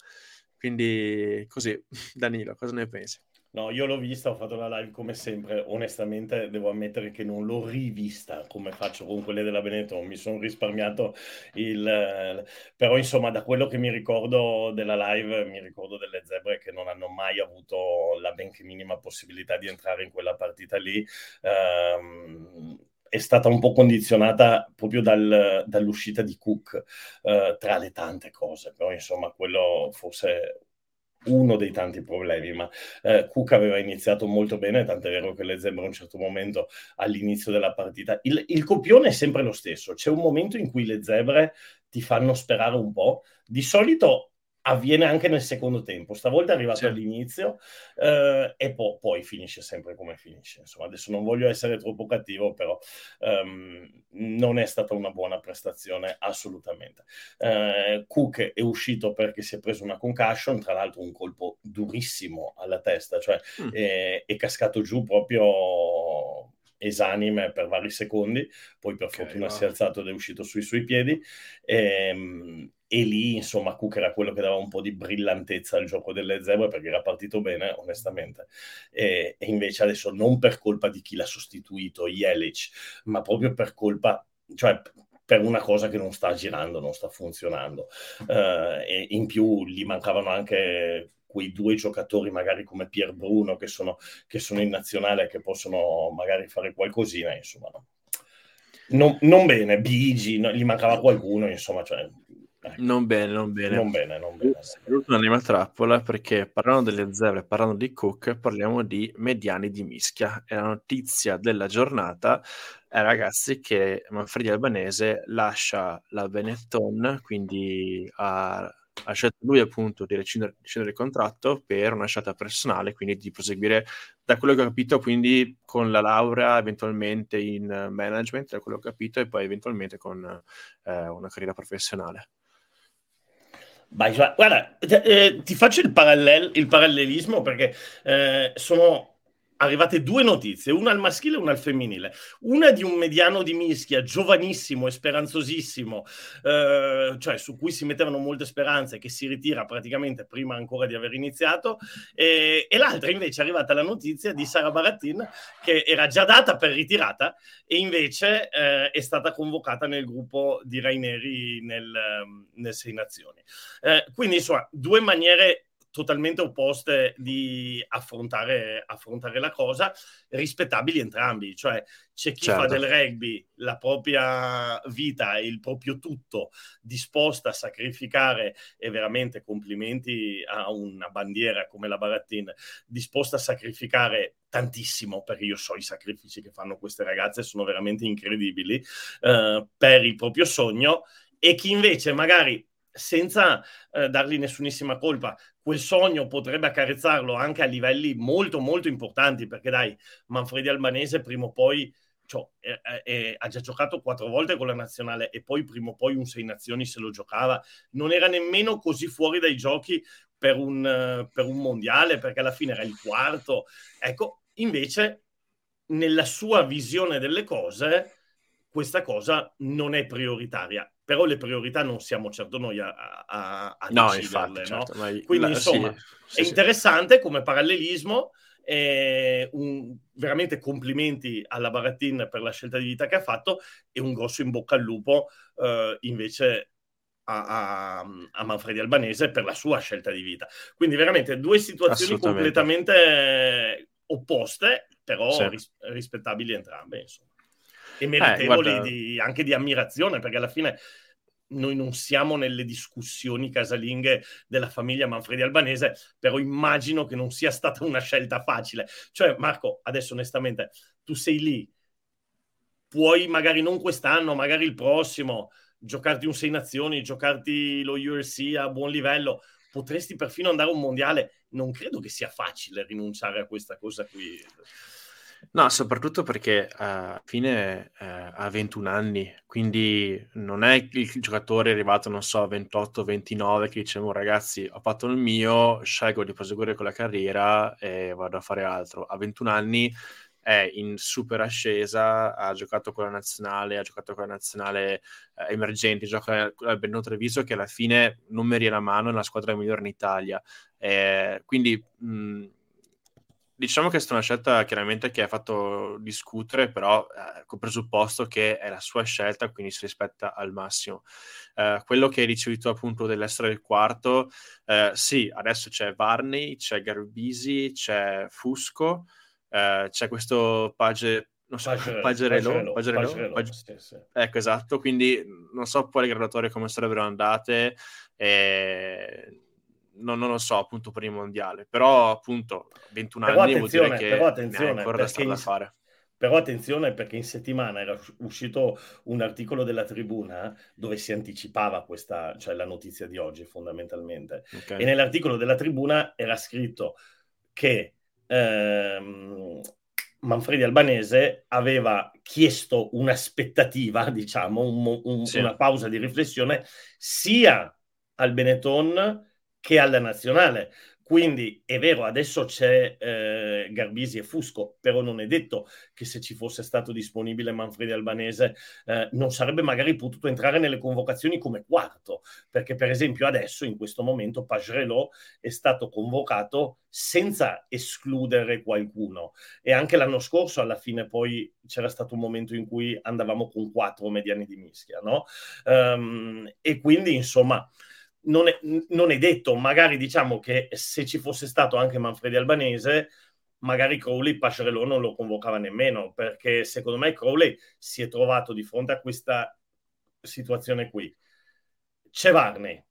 Quindi così, Danilo, cosa ne pensi? No, io l'ho vista, ho fatto la live come sempre. Onestamente, devo ammettere che non l'ho rivista come faccio con quelle della Benetton. Mi sono risparmiato il. Però, insomma, da quello che mi ricordo della live, mi ricordo delle zebre che non hanno mai avuto la benché minima possibilità di entrare in quella partita lì. Um, è stata un po' condizionata proprio dal, dall'uscita di Cook, eh, tra le tante cose, però insomma quello forse uno dei tanti problemi, ma eh, Cook aveva iniziato molto bene, tant'è vero che le zebre a un certo momento all'inizio della partita, il, il copione è sempre lo stesso, c'è un momento in cui le zebre ti fanno sperare un po', di solito avviene anche nel secondo tempo. Stavolta è arrivato sì. all'inizio eh, e po- poi finisce sempre come finisce. Insomma, adesso non voglio essere troppo cattivo, però um, non è stata una buona prestazione assolutamente. Uh, Cook è uscito perché si è preso una concussion, tra l'altro un colpo durissimo alla testa, cioè mm. è, è cascato giù proprio esanime per vari secondi, poi per okay, fortuna wow. si è alzato ed è uscito sui suoi piedi. E, ehm, e lì insomma Cook era quello che dava un po' di brillantezza al gioco delle zebre perché era partito bene onestamente e, e invece adesso non per colpa di chi l'ha sostituito Jelic ma proprio per colpa cioè per una cosa che non sta girando, non sta funzionando. Uh, e in più gli mancavano anche quei due giocatori, magari come Pier Bruno, che sono, che sono in nazionale che possono magari fare qualcosina, insomma, no. non, non, bene. Bigi, no, gli mancava qualcuno, insomma, cioè. Non bene, non bene. Non bene, non bene. L'ultima trappola perché parlando delle zebre, parlando di Cook, parliamo di mediani di mischia. È la notizia della giornata, eh, ragazzi, che Manfredi Albanese lascia la Benetton, quindi ha, ha scelto lui appunto di rescindere, il contratto per una scelta personale, quindi di proseguire, da quello che ho capito, quindi con la laurea eventualmente in management, da quello che ho capito, e poi eventualmente con eh, una carriera professionale. Guarda, eh, ti faccio il, parallel, il parallelismo perché eh, sono arrivate due notizie, una al maschile e una al femminile. Una di un mediano di mischia, giovanissimo e speranzosissimo, eh, cioè su cui si mettevano molte speranze, che si ritira praticamente prima ancora di aver iniziato, e, e l'altra invece è arrivata la notizia di Sara Baratin, che era già data per ritirata e invece eh, è stata convocata nel gruppo di Raineri nel, nel Sei Nazioni. Eh, quindi insomma, due maniere totalmente opposte di affrontare, affrontare, la cosa, rispettabili entrambi. Cioè, c'è chi certo. fa del rugby la propria vita e il proprio tutto disposta a sacrificare, e veramente complimenti a una bandiera come la Barattin, disposta a sacrificare tantissimo, perché io so i sacrifici che fanno queste ragazze, sono veramente incredibili, eh, per il proprio sogno e chi invece magari senza eh, dargli nessunissima colpa, quel sogno potrebbe accarezzarlo anche a livelli molto molto importanti, perché dai, Manfredi Albanese prima o poi cioè, eh, eh, ha già giocato quattro volte con la nazionale e poi prima o poi un sei nazioni se lo giocava, non era nemmeno così fuori dai giochi per un, per un mondiale, perché alla fine era il quarto. Ecco, invece, nella sua visione delle cose, questa cosa non è prioritaria però le priorità non siamo certo noi a, a, a no, infatti, no? Certo, Quindi la, insomma sì, è sì, interessante sì. come parallelismo eh, un, veramente complimenti alla Baratin per la scelta di vita che ha fatto e un grosso in bocca al lupo eh, invece a, a, a, Manfredi Albanese per la sua scelta di vita. Quindi veramente due situazioni completamente opposte, però ris- rispettabili entrambe. Insomma e meritevoli eh, di, anche di ammirazione, perché alla fine noi non siamo nelle discussioni casalinghe della famiglia Manfredi Albanese, però immagino che non sia stata una scelta facile. Cioè, Marco, adesso onestamente, tu sei lì, puoi magari non quest'anno, magari il prossimo, giocarti un Sei Nazioni, giocarti lo URC a buon livello, potresti perfino andare a un mondiale. Non credo che sia facile rinunciare a questa cosa qui. No, soprattutto perché alla fine uh, ha 21 anni, quindi non è il giocatore arrivato, non so, a 28, 29 che diciamo ragazzi ho fatto il mio, scelgo di proseguire con la carriera e vado a fare altro. A 21 anni è in super ascesa, ha giocato con la nazionale, ha giocato con la nazionale eh, emergente, gioca al Benno Treviso che alla fine numeri alla mano è la squadra migliore in Italia. Eh, quindi mh, Diciamo che è stata una scelta chiaramente che ha fatto discutere, però eh, col presupposto che è la sua scelta, quindi si rispetta al massimo. Eh, quello che hai ricevuto appunto dell'essere il quarto, eh, sì, adesso c'è Varney, c'è Garbisi, c'è Fusco, eh, c'è questo Page, non so, Pagerello, Pagerello, ecco esatto, quindi non so poi le graduatorie come sarebbero andate, e non, non, lo so appunto per il mondiale, però appunto 21 però anni vuol dire che però attenzione, ancora strada da fare. Però attenzione perché in settimana era uscito un articolo della tribuna dove si anticipava questa, cioè la notizia di oggi fondamentalmente. Okay. E nell'articolo della tribuna era scritto che ehm, Manfredi Albanese aveva chiesto un'aspettativa, diciamo, un, un, sì. una pausa di riflessione sia al Benetton che alla nazionale. Quindi è vero, adesso c'è eh, Garbisi e Fusco, però non è detto che se ci fosse stato disponibile Manfredi Albanese eh, non sarebbe magari potuto entrare nelle convocazioni come quarto, perché per esempio adesso in questo momento Pagerello è stato convocato senza escludere qualcuno e anche l'anno scorso alla fine poi c'era stato un momento in cui andavamo con quattro mediani di mischia, no? Um, e quindi insomma non è, non è, detto, magari diciamo che se ci fosse stato anche Manfredi Albanese, magari Crowley Pascerello non lo convocava nemmeno, perché secondo me Crowley si è trovato di fronte a questa situazione qui. C'è Varney,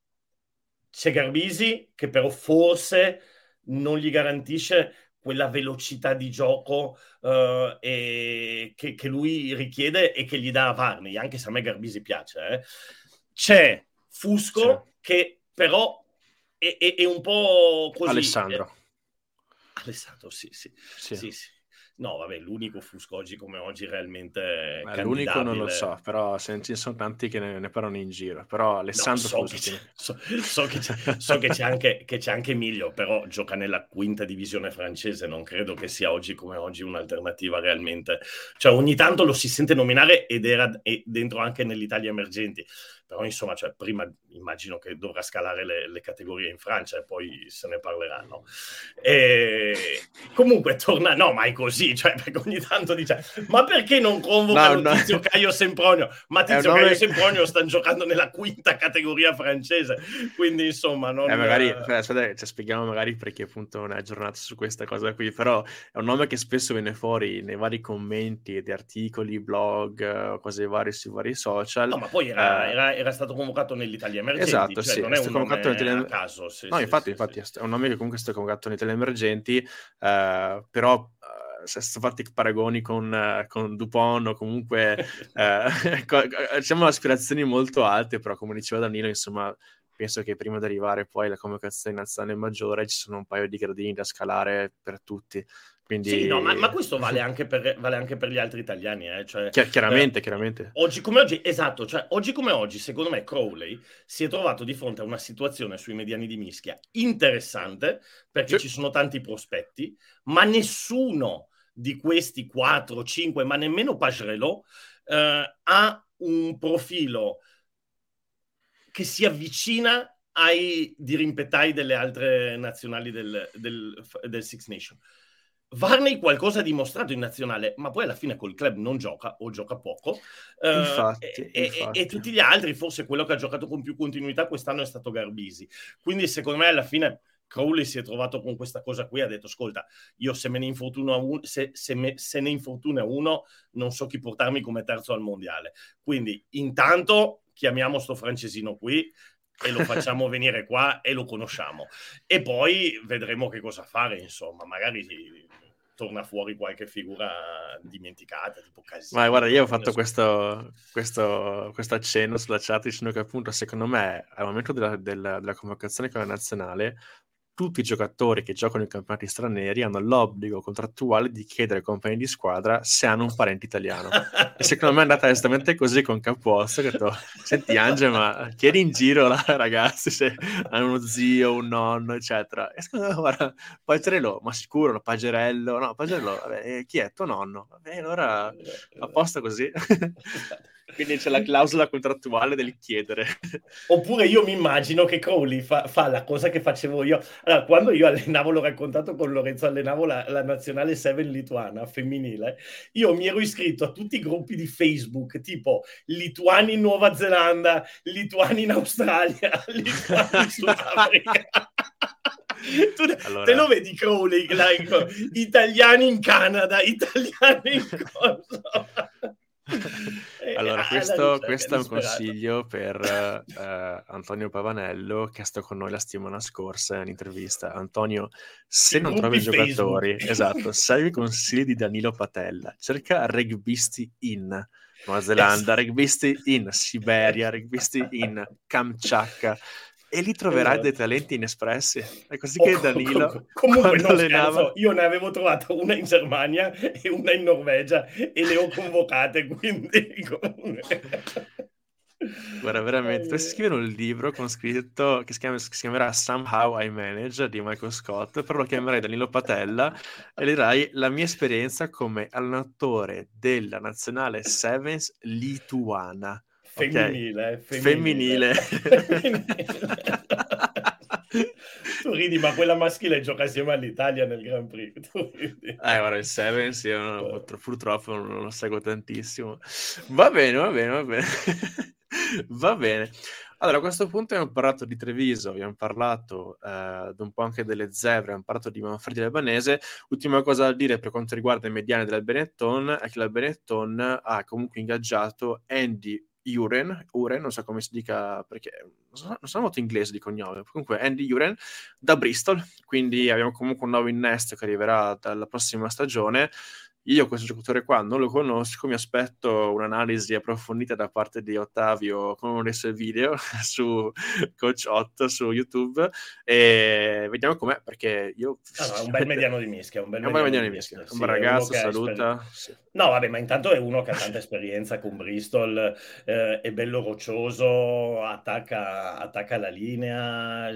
c'è Garbisi, che però forse non gli garantisce quella velocità di gioco uh, e che, che, lui richiede e che gli dà a Varney, anche se a me Garbisi piace. Eh. C'è Fusco, che però è, è, è, un po' così. Alessandro. Eh, Alessandro, sì, sì. sì. sì, sì. No, vabbè, l'unico Fusco oggi come oggi realmente. Beh, l'unico non lo so, però ce ne sono tanti che ne, ne parlano in giro. Però Alessandro no, so, che so, so, che c'è, so che c'è, anche, che c'è anche Emilio, però gioca nella quinta divisione francese. Non credo che sia oggi come oggi un'alternativa realmente. Cioè, ogni tanto lo si sente nominare ed era dentro anche nell'Italia emergenti però insomma cioè, prima immagino che dovrà scalare le, le, categorie in Francia e poi se ne parleranno. E comunque torna no ma è così cioè perché ogni tanto dice ma perché non convocano no, no. Tizio Caio Sempronio? Ma Tizio Caio Sempronio stanno giocando nella quinta categoria francese. Quindi insomma non... eh, magari aspetta, cioè, spieghiamo magari perché appunto non è aggiornato su questa cosa qui però è un nome che spesso viene fuori nei vari commenti di articoli blog cose varie sui vari social. No ma poi era, eh, era era stato convocato nell'Italia emergenti. Esatto, cioè sì, non è un convocato nell'Italia... caso. Sì, no, sì, infatti, infatti è un nome che comunque è stato convocato nell'Italia emergenti, eh, però se sono fatti paragoni con, uh, con Dupont o comunque uh, co- diciamo aspirazioni molto alte, però come diceva Danilo, insomma, penso che prima di arrivare poi alla convocazione nazionale maggiore ci sono un paio di gradini da scalare per tutti. Quindi... Sì, no, ma, ma questo vale anche, per, vale anche, per, gli altri italiani. Eh? Cioè, chiaramente, eh, chiaramente. Oggi come oggi, esatto, cioè, oggi come oggi, secondo me Crowley si è trovato di fronte a una situazione sui mediani di mischia interessante, perché sì. ci sono tanti prospetti, ma nessuno di questi 4, 5, ma nemmeno Pagerello, eh, ha un profilo che si avvicina ai dirimpettai delle altre nazionali del, del, del Six Nation. Varney qualcosa ha dimostrato in nazionale, ma poi alla fine col club non gioca o gioca poco. Infatti, uh, e, infatti. E, e, tutti gli altri, forse quello che ha giocato con più continuità quest'anno è stato Garbisi. Quindi secondo me alla fine Crowley si è trovato con questa cosa qui, ha detto ascolta, io se me ne uno, se, se, me, se ne infortuna uno, non so chi portarmi come terzo al mondiale. Quindi intanto chiamiamo sto francesino qui, e lo facciamo venire qua e lo conosciamo. E poi vedremo che cosa fare, insomma, magari torna fuori qualche figura dimenticata, tipo Casino. Ma guarda, io ho fatto questo, questo, questo, accenno sulla chat dicendo che appunto secondo me al momento della, della, della convocazione con la nazionale tutti i giocatori che giocano in campionati stranieri hanno l'obbligo contrattuale di chiedere ai compagni di squadra se hanno un parente italiano. e secondo me è andata esattamente così con Capuosto, che ho detto, senti Angelo, ma chiedi in giro là, ragazzi se hanno uno zio, un nonno, eccetera. E secondo me, guarda, Pagerello, ma sicuro, Pagerello, no, Pagerello, vabbè, chi è? Tuo nonno? Vabbè, allora, apposta così. Quindi c'è la clausola contrattuale del chiedere. Oppure io mi immagino che Crowley fa, fa, la cosa che facevo io. Allora, quando io allenavo, l'ho raccontato con Lorenzo, allenavo la, la nazionale 7 lituana femminile, io mi ero iscritto a tutti i gruppi di Facebook, tipo lituani in Nuova Zelanda, lituani in Australia, lituani in Sudafrica. Tu allora... te lo vedi Crowley, like, italiani in Canada, italiani in cosa? Allora, questo, questo è un consiglio per uh, Antonio Pavanello che è stato con noi la settimana scorsa in intervista. Antonio, se non trovi i giocatori, esatto, sai i consigli di Danilo Patella, cerca rugbisti in Nuova Zelanda, esatto. rugbisti in Siberia, rugbisti in Kamchatka e lì troverai esatto. dei talenti inespressi. È così che Danilo comunque non allenava... scherzo, io ne avevo trovato una in Germania e una in Norvegia e le ho convocate, quindi Guarda, veramente, dovresti scrivere un libro con scritto che si, chiama, si, chiamerà Somehow I Manage di Michael Scott, però lo chiamerai Danilo Patella e dirai la mia esperienza come allenatore della nazionale Sevens lituana. Femminile, okay. femminile. femminile. tu ridi, ma quella maschile gioca assieme all'Italia nel Grand Prix. Eh, guarda, il Sevens io non, purtroppo non lo seguo tantissimo. Va bene, va bene, va bene. va bene. Allora, a questo punto abbiamo parlato di Treviso, abbiamo parlato eh, un po' anche delle zebre, abbiamo parlato di Manfredi Albanese. Ultima cosa da dire per quanto riguarda i mediani della Benetton è che la Benetton ha comunque ingaggiato Andy Uren, Uren, non so come si dica perché non sono, molto inglese di cognome, comunque Andy Uren da Bristol, quindi abbiamo comunque un nuovo innesto che arriverà dalla prossima stagione io questo giocatore qua non lo conosco, mi aspetto un'analisi approfondita da parte di Ottavio con uno dei suoi video su Coach 8 su YouTube e vediamo com'è perché io... No, no, un bel mediano di mischia, un bel, mediano, mediano di mischia, mischia. un bel ragazzo, saluta. Sì. No, vabbè, ma intanto è uno che ha tanta esperienza con Bristol, eh, è bello roccioso, attacca, attacca la linea,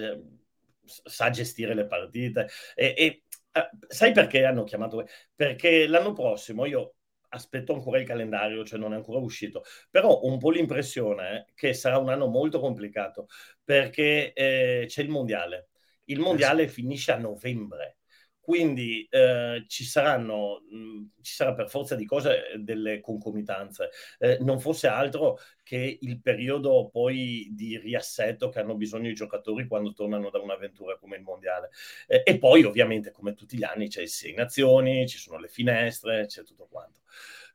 sa gestire le partite e, e Uh, sai perché hanno chiamato? Perché l'anno prossimo io aspetto ancora il calendario, cioè non è ancora uscito, però ho un po' l'impressione che sarà un anno molto complicato perché eh, c'è il mondiale. Il mondiale eh sì. finisce a novembre quindi eh, ci saranno, mh, ci sarà per forza di cose eh, delle concomitanze. Eh, non fosse altro che il periodo poi di riassetto che hanno bisogno i giocatori quando tornano da un'avventura come il mondiale. Eh, e poi, ovviamente, come tutti gli anni, c'è il Sei Nazioni, ci sono le finestre, c'è tutto quanto.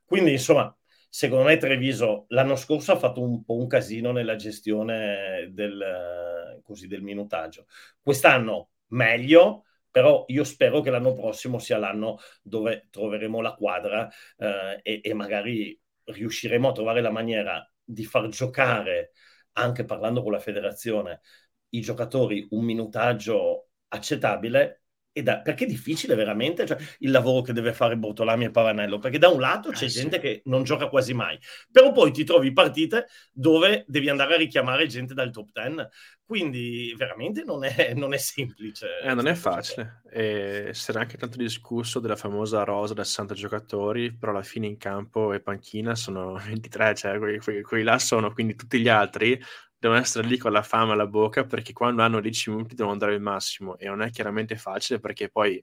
Quindi, insomma, secondo me Treviso l'anno scorso ha fatto un po' un casino nella gestione del, così, del minutaggio. Quest'anno meglio però io spero che l'anno prossimo sia l'anno dove troveremo la quadra eh, e, e magari riusciremo a trovare la maniera di far giocare, anche parlando con la federazione, i giocatori un minutaggio accettabile da, perché è difficile veramente cioè, il lavoro che deve fare Bortolami e Pavanello? Perché da un lato c'è eh, gente sì. che non gioca quasi mai, però poi ti trovi partite dove devi andare a richiamare gente dal top 10. Quindi veramente non è, non è semplice. Eh, non è facile. E era anche tanto discusso della famosa rosa da 60 giocatori, però alla fine in campo e panchina sono 23, cioè quelli, quelli là sono, quindi tutti gli altri devono essere lì con la fame alla bocca perché quando hanno 10 minuti devono dare il massimo e non è chiaramente facile perché poi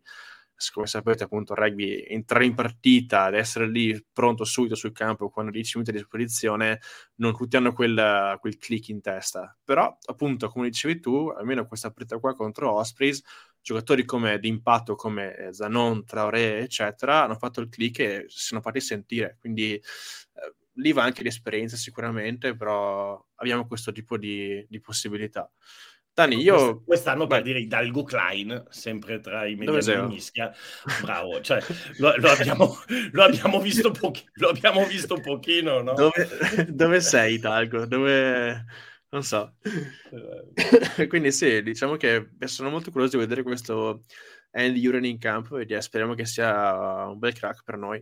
come sapete appunto il rugby entrare in partita ad essere lì pronto subito sul campo quando 10 minuti a disposizione non tutti hanno quel, quel click in testa. Però appunto come dicevi tu almeno questa partita qua contro Ospreys giocatori come d'impatto come eh, Zanon, Traoré eccetera hanno fatto il click e si sono fatti sentire. Quindi eh, lì va anche l'esperienza sicuramente, però abbiamo questo tipo di, di possibilità. Dani, io... Quest'anno Beh. per dire Hidalgo Klein, sempre tra i mediani di mischia, bravo, cioè, lo, lo, abbiamo, lo, abbiamo visto pochi, lo abbiamo visto pochino, no? Dove, dove sei Hidalgo? Dove... Non so. Quindi sì, diciamo che sono molto curioso di vedere questo Andy Uren in campo e speriamo che sia un bel crack per noi.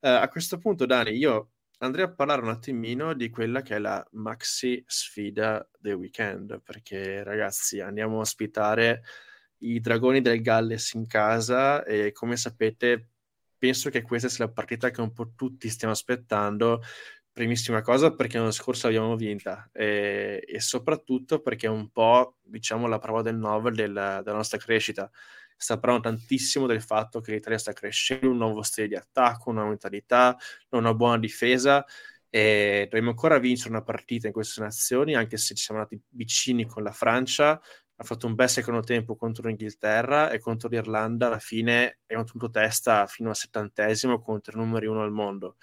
Uh, a questo punto, Dani, io andrei a parlare un attimino di quella che è la maxi sfida del weekend, perché ragazzi andiamo a ospitare i Dragoni del Galles in casa e come sapete penso che questa sia la partita che un po' tutti stiamo aspettando. Primissima cosa perché l'anno scorso abbiamo vinta e, e soprattutto perché è un po' diciamo la prova del novel del, della nostra crescita sta parlando tantissimo del fatto che l'Italia sta crescendo, un nuovo stile di attacco, una mentalità, una buona difesa e dobbiamo ancora vincere una partita in queste nazioni, anche se ci siamo andati vicini con la Francia, ha fatto un bel secondo tempo contro l'Inghilterra e contro l'Irlanda alla fine è tenuto testa fino al settantesimo contro i numeri uno al mondo.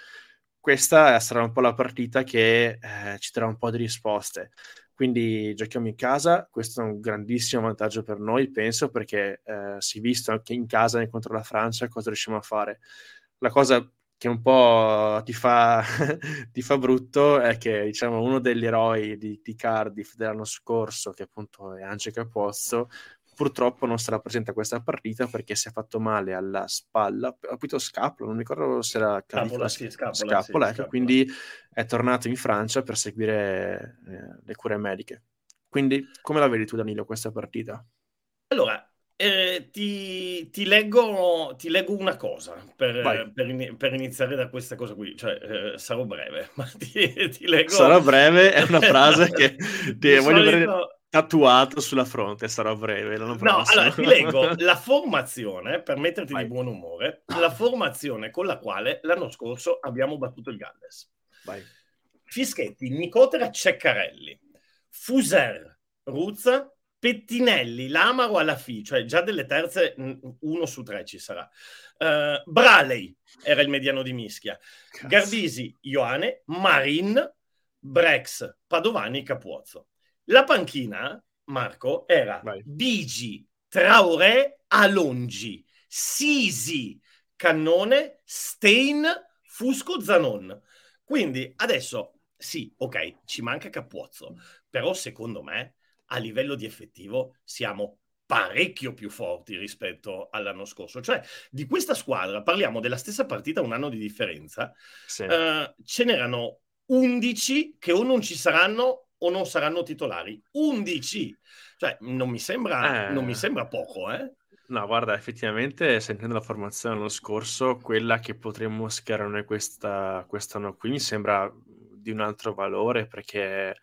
Questa sarà un po' la partita che eh, ci darà un po' di risposte. Quindi giochiamo in casa, questo è un grandissimo vantaggio per noi, penso, perché eh, si è visto anche in casa contro la Francia cosa riusciamo a fare. La cosa che un po' ti fa, ti fa brutto è che diciamo, uno degli eroi di, di Cardiff dell'anno scorso, che appunto è Ange Capozzo, purtroppo non sarà presente a questa partita perché si è fatto male alla spalla, appunto scapola, non mi ricordo se era scapola, sì, scapola, scapola, sì, ecco, scapola. quindi è tornato in Francia per seguire eh, le cure mediche. Quindi come la vedi tu Danilo questa partita? Allora, eh, ti, ti, leggo, ti, leggo, una cosa per, per, in, per, iniziare da questa cosa qui, cioè eh, sarò breve, ma ti, ti leggo... Sarò breve è una frase che ti voglio solito tatuato sulla fronte, sarò breve. No, allora ti leggo la formazione, per metterti Vai. di buon umore, la formazione con la quale l'anno scorso abbiamo battuto il Galles. Vai. Fischetti, Nicotera, Ceccarelli, Fuser, Ruzza, Pettinelli, Lamaro alla FI, cioè già delle terze, uno su tre ci sarà. Uh, Braley era il mediano di mischia. Cazzo. Garbisi, Ioane, Marin, Brex, Padovani, Capuozzo. La panchina, Marco, era Vai. Bigi, Traoré, Alongi, Sisi, Cannone, Stein, Fusco, Zanon. Quindi adesso sì, ok, ci manca Capuzzo, però secondo me a livello di effettivo siamo parecchio più forti rispetto all'anno scorso. Cioè, di questa squadra, parliamo della stessa partita un anno di differenza, sì. uh, ce n'erano 11 che o non ci saranno o non saranno titolari. 11! Cioè, non mi sembra, eh... non mi sembra poco, eh? No, guarda, effettivamente sentendo la formazione l'anno scorso, quella che potremmo schierare noi questa, quest'anno qui mi sembra di un altro valore perché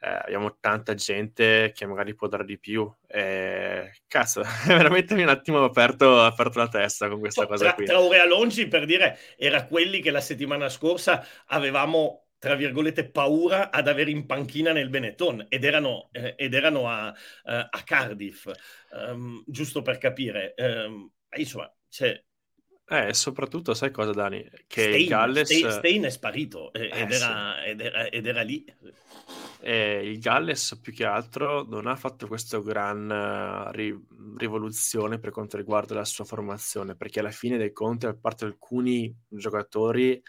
eh, abbiamo tanta gente che magari può dare di più. E, cazzo, veramente mi un attimo aperto, aperto la testa con questa so, cosa tra, qui. Ore Alongi, per dire, era quelli che la settimana scorsa avevamo tra virgolette, paura ad avere in panchina nel Benetton ed erano, eh, ed erano a, uh, a, Cardiff, um, giusto per capire. Um, insomma, c'è... Eh, soprattutto, sai cosa, Dani? Che Stein, Galles... Stein, Stein è sparito eh, ed, era, sì. ed, era, ed, era, lì. E il Galles più che altro non ha fatto questa gran uh, ri- rivoluzione per quanto riguarda la sua formazione, perché alla fine dei conti, a parte alcuni giocatori,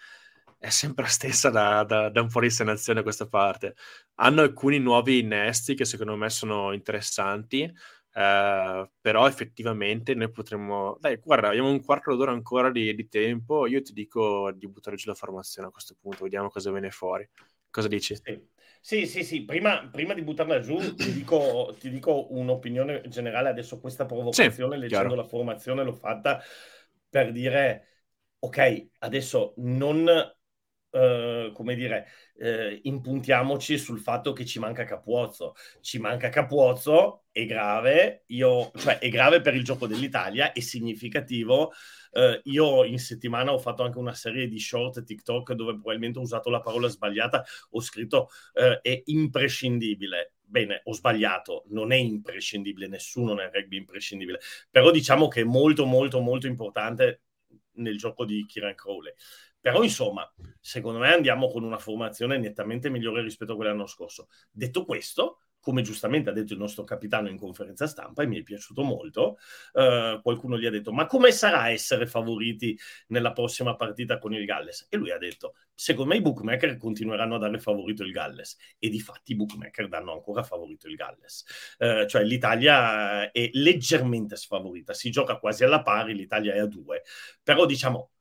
è sempre la stessa da, da, da un po' di nazione questa parte. Hanno alcuni nuovi innesti che secondo me sono interessanti, Uh, però effettivamente noi potremmo dai guarda abbiamo un quarto d'ora ancora di, di, tempo io ti dico di buttare giù la formazione a questo punto vediamo cosa viene fuori cosa dici? Sì. Sì, sì, sì, prima, prima di buttarla giù ti dico, ti dico, un'opinione generale, adesso questa provocazione, sì, leggendo chiaro. la formazione, l'ho fatta per dire, ok, adesso non Uh, come dire, uh, impuntiamoci sul fatto che ci manca Capuozzo. Ci manca Capuozzo, è grave, io, cioè è grave per il gioco dell'Italia, è significativo. Uh, io in settimana ho fatto anche una serie di short TikTok dove probabilmente ho usato la parola sbagliata, ho scritto è imprescindibile. Bene, ho sbagliato, non è imprescindibile, nessuno nel rugby è imprescindibile, però diciamo che è molto molto molto importante nel gioco di Kieran Crowley. Però insomma, secondo me andiamo con una formazione nettamente migliore rispetto a quella dell'anno scorso. Detto questo, come giustamente ha detto il nostro capitano in conferenza stampa, e mi è piaciuto molto, uh, qualcuno gli ha detto, ma come sarà essere favoriti nella prossima partita con il Galles? E lui ha detto, secondo me i bookmaker continueranno a dare favorito il Galles, e di fatti i bookmaker danno ancora favorito il Galles. Uh, cioè l'Italia è leggermente sfavorita, si gioca quasi alla pari, l'Italia è a due, però diciamo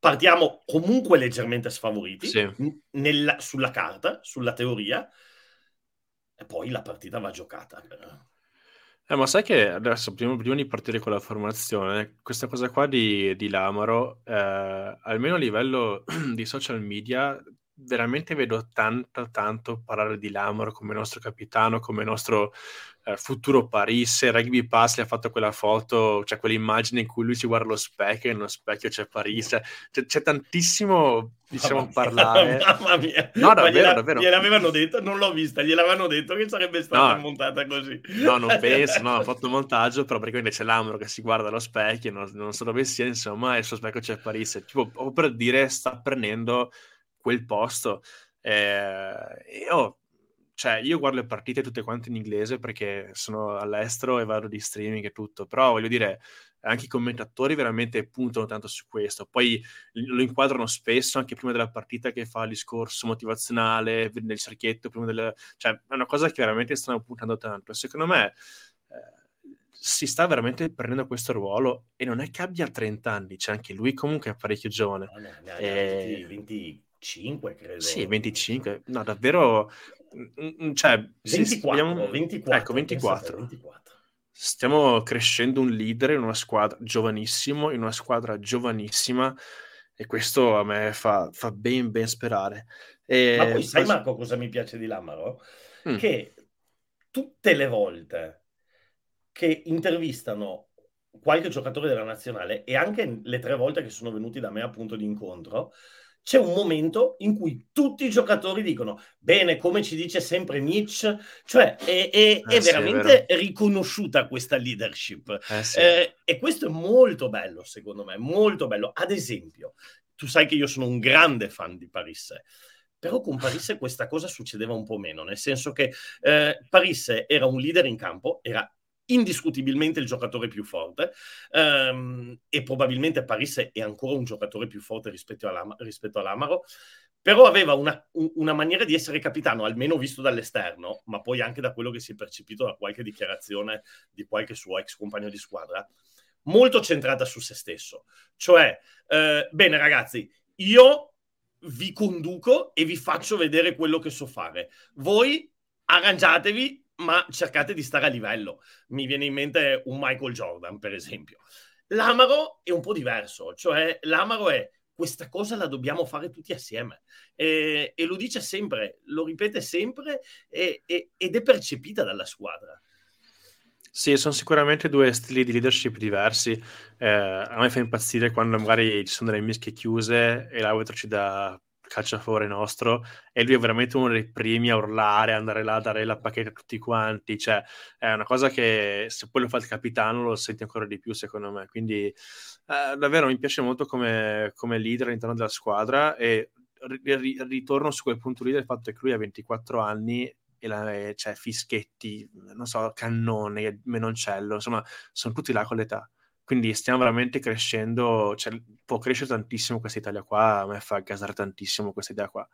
partiamo comunque leggermente sfavoriti sì. nella, sulla carta, sulla teoria, e poi la partita va giocata. Eh, ma sai che adesso, prima, prima, di partire con la formazione, questa cosa qua di, di Lamaro, eh, almeno a livello di social media, veramente vedo tanto, tanto parlare di Lamaro come nostro capitano, come nostro eh, futuro Paris. Rugby Pass le ha fatto quella foto, cioè quell'immagine in cui lui si guarda allo specchio e nello specchio c'è Paris. C'è, c'è tantissimo, diciamo, mamma parlare. Mamma mia, no, davvero, gliela, davvero. Gliel'avevano detto, non l'ho vista, gliel'avevano detto che sarebbe stata no, montata così. No, non penso, no, ha fatto il montaggio, però perché c'è Lamaro che si guarda allo specchio, non, non so dove sia, insomma, e il suo specchio c'è Paris. Tipo, per dire, sta prendendo quel posto. Eh, io, cioè, io guardo le partite tutte quante in inglese perché sono all'estero e vado di streaming e tutto, però voglio dire, anche i commentatori veramente puntano tanto su questo. Poi lo inquadrano spesso, anche prima della partita, che fa il discorso motivazionale nel cerchietto, prima del... cioè, è una cosa che veramente stanno puntando tanto. Secondo me... Eh, si sta veramente prendendo questo ruolo e non è che abbia 30 anni, c'è anche lui comunque è parecchio giovane. No, no, no, e... 20, 20, 25, credo. Sì, 25. No, davvero... Mm, mm, cioè, 24, stiamo... 24. Ecco, 24. 24. Stiamo crescendo un leader in una squadra giovanissimo, in una squadra giovanissima e questo a me fa, fa ben ben sperare. E... Ma poi sai Marco cosa mi piace di Lamaro? Mm. Che tutte le volte che intervistano qualche giocatore della nazionale e anche le tre volte che sono venuti da me a punto di incontro, c'è un momento in cui tutti i giocatori dicono bene, come ci dice sempre Mitch, cioè è, è, eh, è veramente è riconosciuta questa leadership. Eh, sì. eh, e questo è molto bello, secondo me, molto bello. Ad esempio, tu sai che io sono un grande fan di Paris. Però con Paris questa cosa succedeva un po' meno, nel senso che eh, Paris era un leader in campo, era indiscutibilmente il giocatore più forte um, e probabilmente Paris è ancora un giocatore più forte rispetto, all'Am- rispetto all'Amaro, però aveva una, una, maniera di essere capitano, almeno visto dall'esterno, ma poi anche da quello che si è percepito da qualche dichiarazione di qualche suo ex compagno di squadra, molto centrata su se stesso. Cioè, eh, bene ragazzi, io vi conduco e vi faccio vedere quello che so fare. Voi arrangiatevi ma cercate di stare a livello. Mi viene in mente un Michael Jordan, per esempio. L'Amaro è un po' diverso, cioè l'Amaro è questa cosa la dobbiamo fare tutti assieme e, e lo dice sempre, lo ripete sempre e, e, ed è percepita dalla squadra. Sì, sono sicuramente due stili di leadership diversi. Eh, a me fa impazzire quando magari ci sono delle mischie chiuse e l'arbitro ci dà calciatore nostro e lui è veramente uno dei primi a urlare, andare là a dare la pacchetta a tutti quanti, cioè è una cosa che se poi lo fa il capitano lo senti ancora di più secondo me, quindi eh, davvero mi piace molto come, come leader all'interno della squadra e ri- ritorno su quel punto lì del fatto che lui ha 24 anni e la, cioè Fischetti, non so, Cannone, Menoncello, insomma, sono tutti là con l'età. Quindi stiamo veramente crescendo, cioè, può crescere tantissimo questa Italia qua, a me fa gasare tantissimo questa idea qua.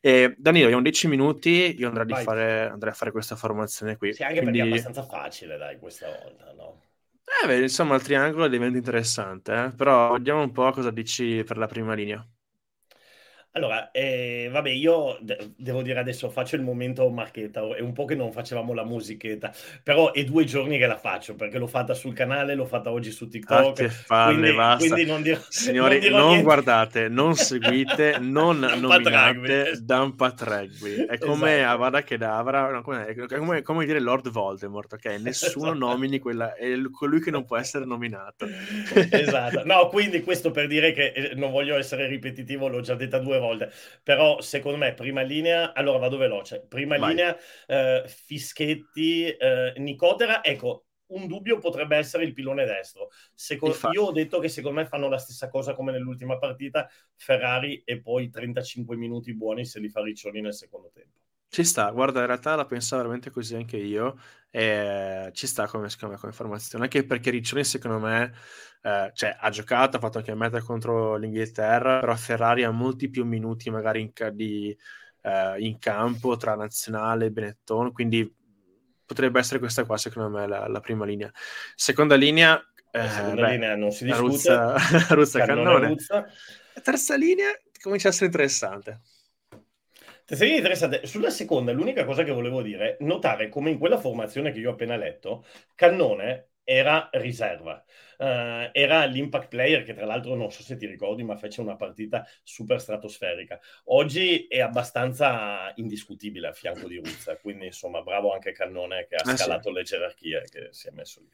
E, Danilo, abbiamo 10 minuti, io andrei, fare, andrei, a fare questa formazione qui. Sì, anche quindi... perché è abbastanza facile, dai, questa volta, no? Eh, beh, insomma, il triangolo diventa interessante, eh? però vediamo un po' cosa dici per la prima linea. Allora, eh, vabbè, io de- devo dire adesso faccio il momento marchetta, è un po' che non facevamo la musichetta, però è due giorni che la faccio perché l'ho fatta sul canale, l'ho fatta oggi su TikTok. Ah, che palle, quindi. Quindi non dirò, Signori, non, non guardate, non seguite, non nominate Dumpat Rugby. È come esatto. Avada Kedavra, no, come, è come, come, dire Lord Voldemort, ok? Nessuno esatto. nomini quella, è colui che non può essere nominato. esatto, no, quindi questo per dire che eh, non voglio essere ripetitivo, l'ho già detta due volte volte. Però secondo me, prima linea, allora vado veloce. Prima Vai. linea, eh, Fischetti, eh, Nicotera, ecco, un dubbio potrebbe essere il pilone destro. Secondo, io ho detto che secondo me fanno la stessa cosa come nell'ultima partita, Ferrari e poi 35 minuti buoni se li fa Riccioni nel secondo tempo. Ci sta, guarda, in realtà la pensavo veramente così anche io, e ci sta come, come, come informazione, anche perché Riccioni secondo me eh, cioè, ha giocato, ha fatto anche meta contro l'Inghilterra, però Ferrari ha molti più minuti magari in, di, eh, in campo tra nazionale e Benetton, quindi potrebbe essere questa qua secondo me la, la prima linea. Seconda linea... Eh, seconda beh, linea non si discute. Ruzza, Ruzza Cannone. Ruzza. Terza linea comincia a essere interessante. Terza linea interessante. Sulla seconda, l'unica cosa che volevo dire, notare come in quella formazione che io ho appena letto, Cannone era riserva. Uh, era l'impact player che tra l'altro non so se ti ricordi ma fece una partita super stratosferica oggi è abbastanza indiscutibile a fianco di Ruzza quindi insomma bravo anche Cannone che ha ah, scalato sì. le gerarchie che si è messo lì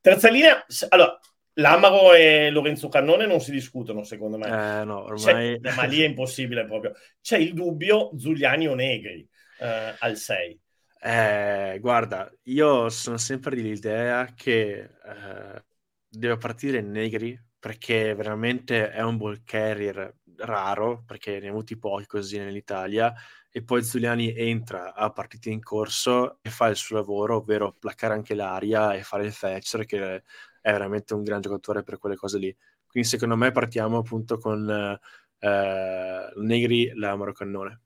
terza linea allora Lamaro e Lorenzo Cannone non si discutono, secondo me. Eh, no, ormai... ma lì è impossibile proprio. C'è il dubbio Zuliani o Negri eh, al 6. Eh, guarda, io sono sempre dell'idea che eh, deve partire Negri perché veramente è un ball carrier raro, perché ne ha avuti pochi così nell'Italia, e poi Zuliani entra a partite in corso e fa il suo lavoro, ovvero placcare anche l'aria e fare il fetcher, che è veramente un gran giocatore per quelle cose lì. Quindi secondo me partiamo appunto con eh, Negri, la Cannone.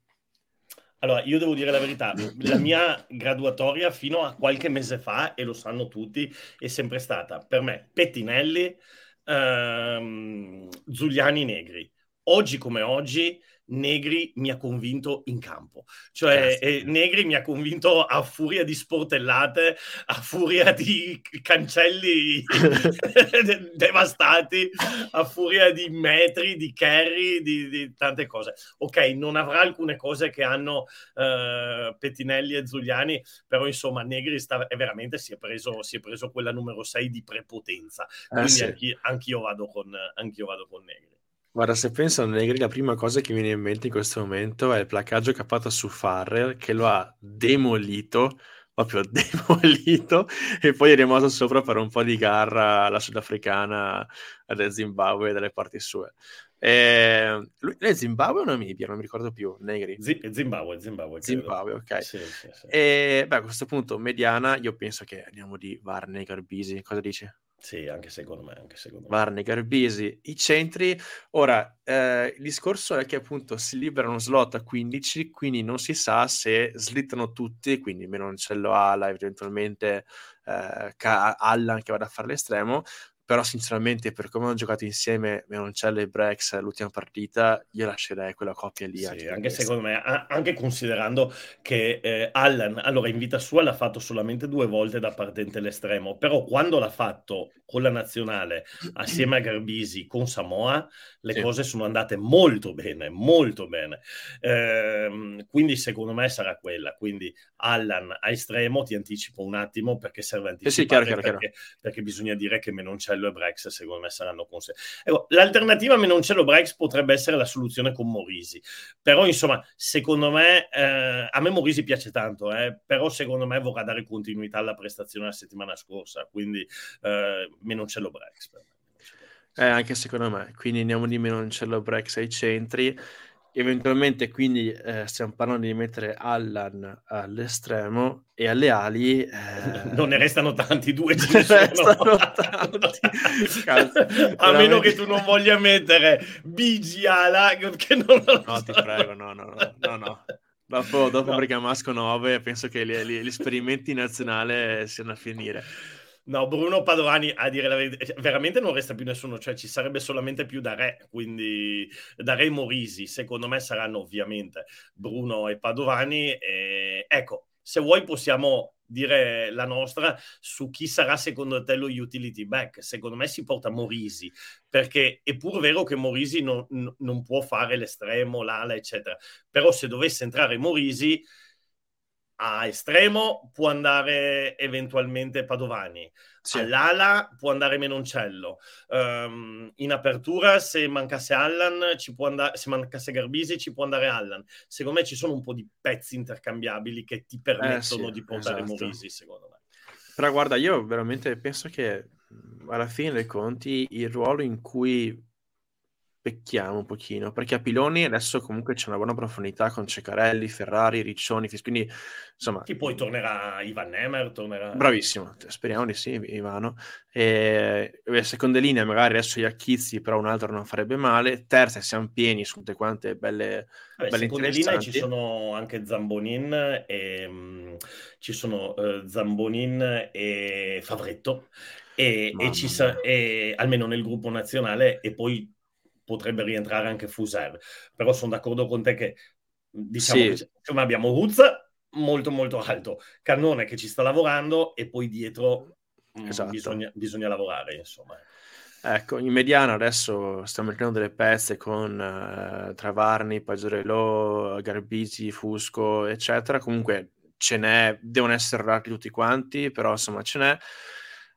Allora, io devo dire la verità, la mia graduatoria fino a qualche mese fa, e lo sanno tutti, è sempre stata per me Pettinelli, ehm, Giuliani Negri. Oggi come oggi Negri mi ha convinto in campo. Cioè, eh, Negri mi ha convinto a furia di sportellate, a furia di cancelli devastati, a furia di metri, di carry, di, di, tante cose. Ok, non avrà alcune cose che hanno uh, Pettinelli e Zuliani, però insomma, Negri sta, veramente si è, preso, si è preso quella numero 6 di prepotenza. Eh, Quindi eh sì. anch'io, anch'io, vado con, anch'io vado con Negri. Guarda, se penso a Negri, la prima cosa che mi viene in mente in questo momento è il ha fatto su Farrell, che lo ha demolito, proprio demolito, e poi è rimasto sopra per un po' di garra alla sudafricana del Zimbabwe e dalle parti sue. E... Lui è Zimbabwe o Namibia? Non mi ricordo più. Negri. Z- Zimbabwe, Zimbabwe. Zimbabwe, ok. Sì, sì, sì. E beh, a questo punto, mediana, io penso che andiamo di Varney Garbisi. Cosa dici? Sì, anche secondo me. Anche secondo me. Varney, Garbisi, i centri. Ora, eh, il discorso è che appunto si liberano slot a 15, quindi non si sa se slittano tutti, quindi Menoncello Ala, eventualmente eh, Allan che vada a fare l'estremo, però sinceramente per come hanno giocato insieme Menoncello e Brex l'ultima partita io lascerei quella coppia lì sì, anche, anche secondo me anche considerando che eh, Allan allora in vita sua l'ha fatto solamente due volte da partente l'estremo però quando l'ha fatto con la nazionale assieme a Garbisi con Samoa le sì. cose sono andate molto bene molto bene eh, quindi secondo me sarà quella quindi Allan a estremo ti anticipo un attimo perché serve anticipare sì, sì, chiaro, chiaro, perché, chiaro. perché bisogna dire che Menoncello Menoncello e Brex secondo me saranno con sé. Ecco, l'alternativa a Menoncello-Brex potrebbe essere la soluzione con Morisi, però insomma secondo me, eh, a me Morisi piace tanto, eh, però secondo me vorrà dare continuità alla prestazione la settimana scorsa, quindi eh, Menoncello-Brex. Eh, anche secondo me, quindi andiamo di Menoncello-Brex ai centri. Eventualmente quindi eh, stiamo parlando di mettere Allan all'estremo e alle ali eh... non ne restano tanti due ce ne restano tanti a meno che tu non voglia mettere Bigi ala che non lo no so. ti prego no no no no, no. dopo, dopo no. Bergamasco 9 penso che gli, gli, gli esperimenti nazionali siano a finire No, Bruno Padovani, a dire la verità, cioè, veramente non resta più nessuno, cioè ci sarebbe solamente più da re, quindi da re Morisi, secondo me saranno ovviamente Bruno e Padovani. E, ecco, se vuoi possiamo dire la nostra su chi sarà secondo te lo utility back. Secondo me si porta Morisi, perché è pur vero che Morisi non, non può fare l'estremo, l'ala, eccetera, però se dovesse entrare Morisi a estremo può andare eventualmente Padovani, sì. all'ala può andare Menoncello, um, in apertura se mancasse Allan, ci può andare, se mancasse Garbisi ci può andare Allan. Secondo me ci sono un po' di pezzi intercambiabili che ti permettono eh, sì, di portare esatto. Morisi, secondo me. Però guarda, io veramente penso che alla fine dei conti il ruolo in cui pecchiamo un pochino, perché a Piloni adesso comunque c'è una buona profondità con Ceccarelli, Ferrari, Riccioni, quindi insomma... Che poi tornerà Ivan Nemer, tornerà... Bravissimo, speriamo di sì, Ivano. E, seconde linee magari adesso gli Acchizzi, però un altro non farebbe male. Terza siamo pieni su tutte quante belle... Vabbè, belle seconde linee ci sono anche Zambonin e... Um, ci sono uh, Zambonin e Favretto. E, e, ci sa- e almeno nel gruppo nazionale e poi potrebbe rientrare anche Fuser. Però sono d'accordo con te che diciamo sì. che abbiamo Ruz molto molto alto, Cannone che ci sta lavorando e poi dietro mm, esatto. bisogna, bisogna, lavorare insomma. Ecco, in mediano adesso stiamo mettendo delle pezze con uh, Travarni, Paggiorello, Garbisi, Fusco, eccetera. Comunque ce n'è, devono essere rati tutti quanti, però insomma ce n'è.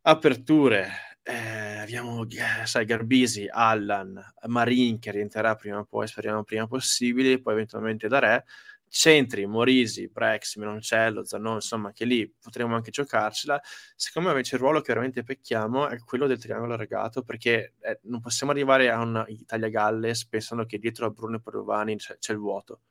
Aperture, eh, abbiamo sai, Garbisi, Allan, Marin che rientrerà prima o poi, speriamo prima possibile, poi eventualmente da Re, centri, Morisi, Brex, Menoncello, Zanon, insomma, che lì potremmo anche giocarcela. Secondo me invece il ruolo che veramente pecchiamo è quello del triangolo regato, perché eh, non possiamo arrivare a un Italia-Galles pensando che dietro a Bruno e Padovani c'è, c'è il vuoto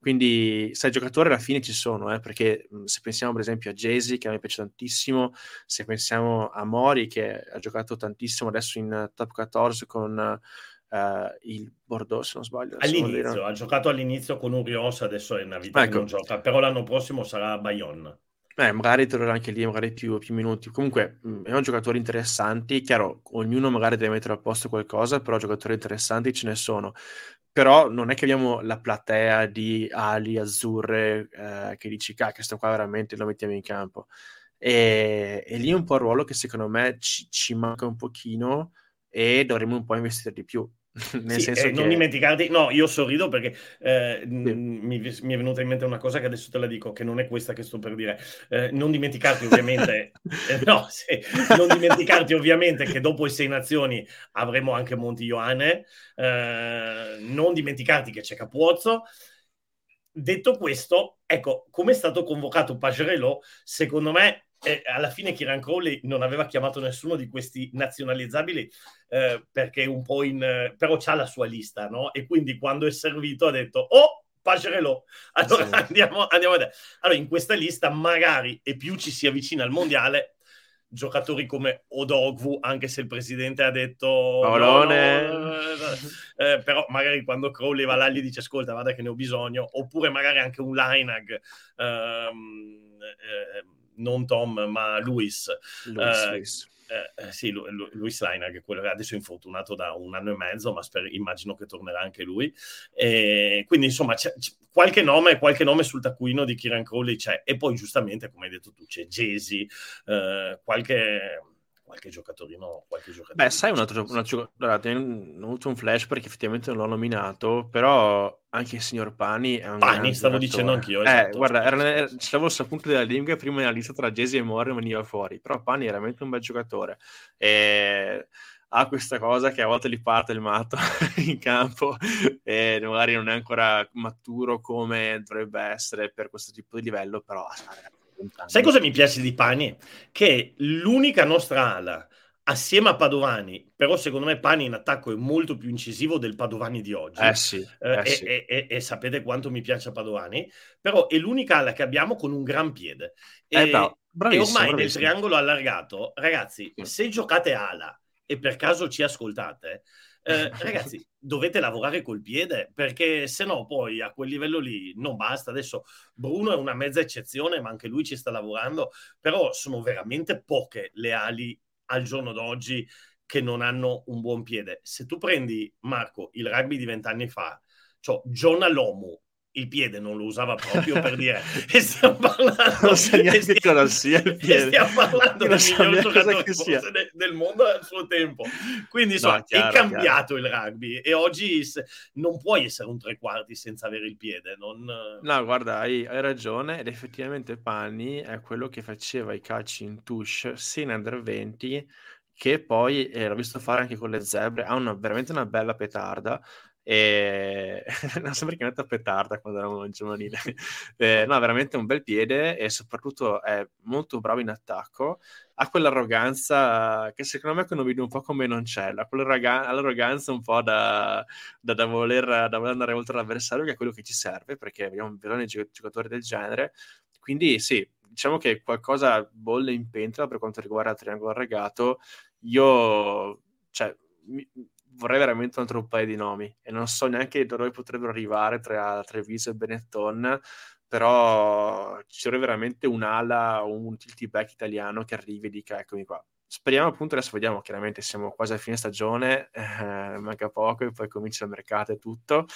quindi, sai, giocatori alla fine ci sono, eh, perché mh, se pensiamo per esempio a Jay-Z, che a me piace tantissimo, se pensiamo a Mori, che ha giocato tantissimo adesso in top 14 con uh, il Bordeaux, se non sbaglio. All'inizio, ha giocato all'inizio con Urios, adesso è una vita ecco. che non gioca, però l'anno prossimo sarà Bayonne. Eh, magari troverà anche lì magari più, più minuti. Comunque, mh, erano giocatori interessanti. Chiaro, ognuno magari deve mettere a posto qualcosa, però giocatori interessanti ce ne sono però non è che abbiamo la platea di ali azzurre eh, che dici, che questo qua veramente lo mettiamo in campo. E, e, lì è un po' il ruolo che secondo me ci, ci manca un pochino e dovremmo un po' investire di più. Nel sì, senso eh, che... non dimenticarti, no, io sorrido perché eh, sì. mi, mi, è venuta in mente una cosa che adesso te la dico, che non è questa che sto per dire. Eh, non dimenticarti ovviamente, eh, no, sì, non dimenticarti ovviamente che dopo le sei nazioni avremo anche Monti Ioane, eh, non dimenticarti che c'è Capuozzo. Detto questo, ecco, come è stato convocato Pagerello, secondo me e alla fine Kieran Crowley non aveva chiamato nessuno di questi nazionalizzabili eh, perché un po' in... però c'ha la sua lista, no? E quindi quando è servito ha detto, oh, Pagerello, allora sì. andiamo, andiamo a vedere. Allora in questa lista magari, e più ci si avvicina al mondiale, giocatori come Odogwu, anche se il presidente ha detto Paolone. No, no, eh, però magari quando Crowley va là gli dice ascolta, vada che ne ho bisogno, oppure magari anche un Linag ehm, eh, non Tom, ma Luis. Luis, uh, Luis. Eh, eh, sì, Lu- Lu- Luis che quello adesso è infortunato da un anno e mezzo, ma sper- immagino che tornerà anche lui. E quindi, insomma, c'è, c'è qualche, nome, qualche nome sul taccuino di Kieran Crowley c'è. E poi, giustamente, come hai detto tu, c'è Jesi, eh, qualche qualche giocatorino, qualche giocatorino. Beh, sai un altro, altro allora, ho avuto un flash perché effettivamente non l'ho nominato, però anche il signor Pani è un Pani, stavo dicendo anch'io. Eh, esatto, guarda, era, era, stavo sul punto della lingua prima nella lista tra Jesse e Mori veniva fuori, però Pani è veramente un bel giocatore. E ha questa cosa che a volte gli parte il matto in campo e magari non è ancora maturo come dovrebbe essere per questo tipo di livello, però Sai cosa mi piace di Pani? Che l'unica nostra ala assieme a Padovani, però secondo me Pani in attacco è molto più incisivo del Padovani di oggi. Eh sì, eh, eh e, sì. E, e, e, sapete quanto mi piace Padovani, però è l'unica ala che abbiamo con un gran piede. E, eh, no, e ormai nel triangolo allargato, ragazzi, se giocate ala e per caso ci ascoltate, eh, ragazzi, dovete lavorare col piede perché se no poi a quel livello lì non basta. Adesso Bruno è una mezza eccezione, ma anche lui ci sta lavorando, però sono veramente poche le ali al giorno d'oggi che non hanno un buon piede. Se tu prendi, Marco, il rugby di vent'anni fa, cioè John Alomu, il piede non lo usava proprio per dire e stiamo parlando non sa neanche cosa sia il piede stiamo parlando del miglior giocatore de, del mondo al suo tempo quindi insomma no, chiaro, è cambiato chiaro. il rugby e oggi non puoi essere un tre quarti senza avere il piede non... no guarda hai, hai, ragione ed effettivamente Pani è quello che faceva i calci in touche sia in under 20 che poi eh, l'ho visto fare anche con le zebre ha una, veramente una bella petarda e non so perché metto a petarda quando eravamo in giovanile. eh, no, veramente un bel piede e soprattutto è molto bravo in attacco. Ha quell'arroganza che secondo me quando vedi un po' come non c'è, quell'arroganza un po' da, da, da, voler, da, voler, andare oltre l'avversario, che è quello che ci serve perché abbiamo bisogno di giocatori del genere. Quindi sì, diciamo che qualcosa bolle in pentola per quanto riguarda il triangolo arregato. Io, cioè, mi, vorrei veramente un altro paio di nomi e non so neanche dove potrebbero arrivare tra Treviso e Benetton però ci vorrebbe veramente un'ala o un tilty back italiano che arrivi e dica eccomi qua. Speriamo appunto adesso vediamo chiaramente siamo quasi a fine stagione eh, manca poco e poi comincia il mercato e tutto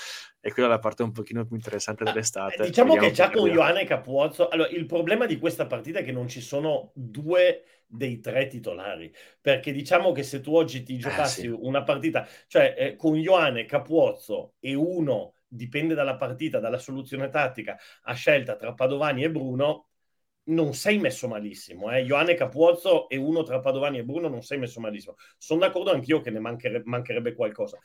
e quella è la parte un pochino più interessante dell'estate. eh, diciamo vediamo che già con Ioane Capuozzo allora il problema di questa partita è che non ci sono due dei tre titolari. Perché diciamo che se tu oggi ti giocassi eh, sì. una partita, cioè eh, con Ioane, Capuozzo e uno, dipende dalla partita, dalla soluzione tattica, a scelta tra Padovani e Bruno, non sei messo malissimo. Eh? Ioane Capuozzo e uno tra Padovani e Bruno non sei messo malissimo. Sono d'accordo anch'io che ne mancherebbe, mancherebbe qualcosa.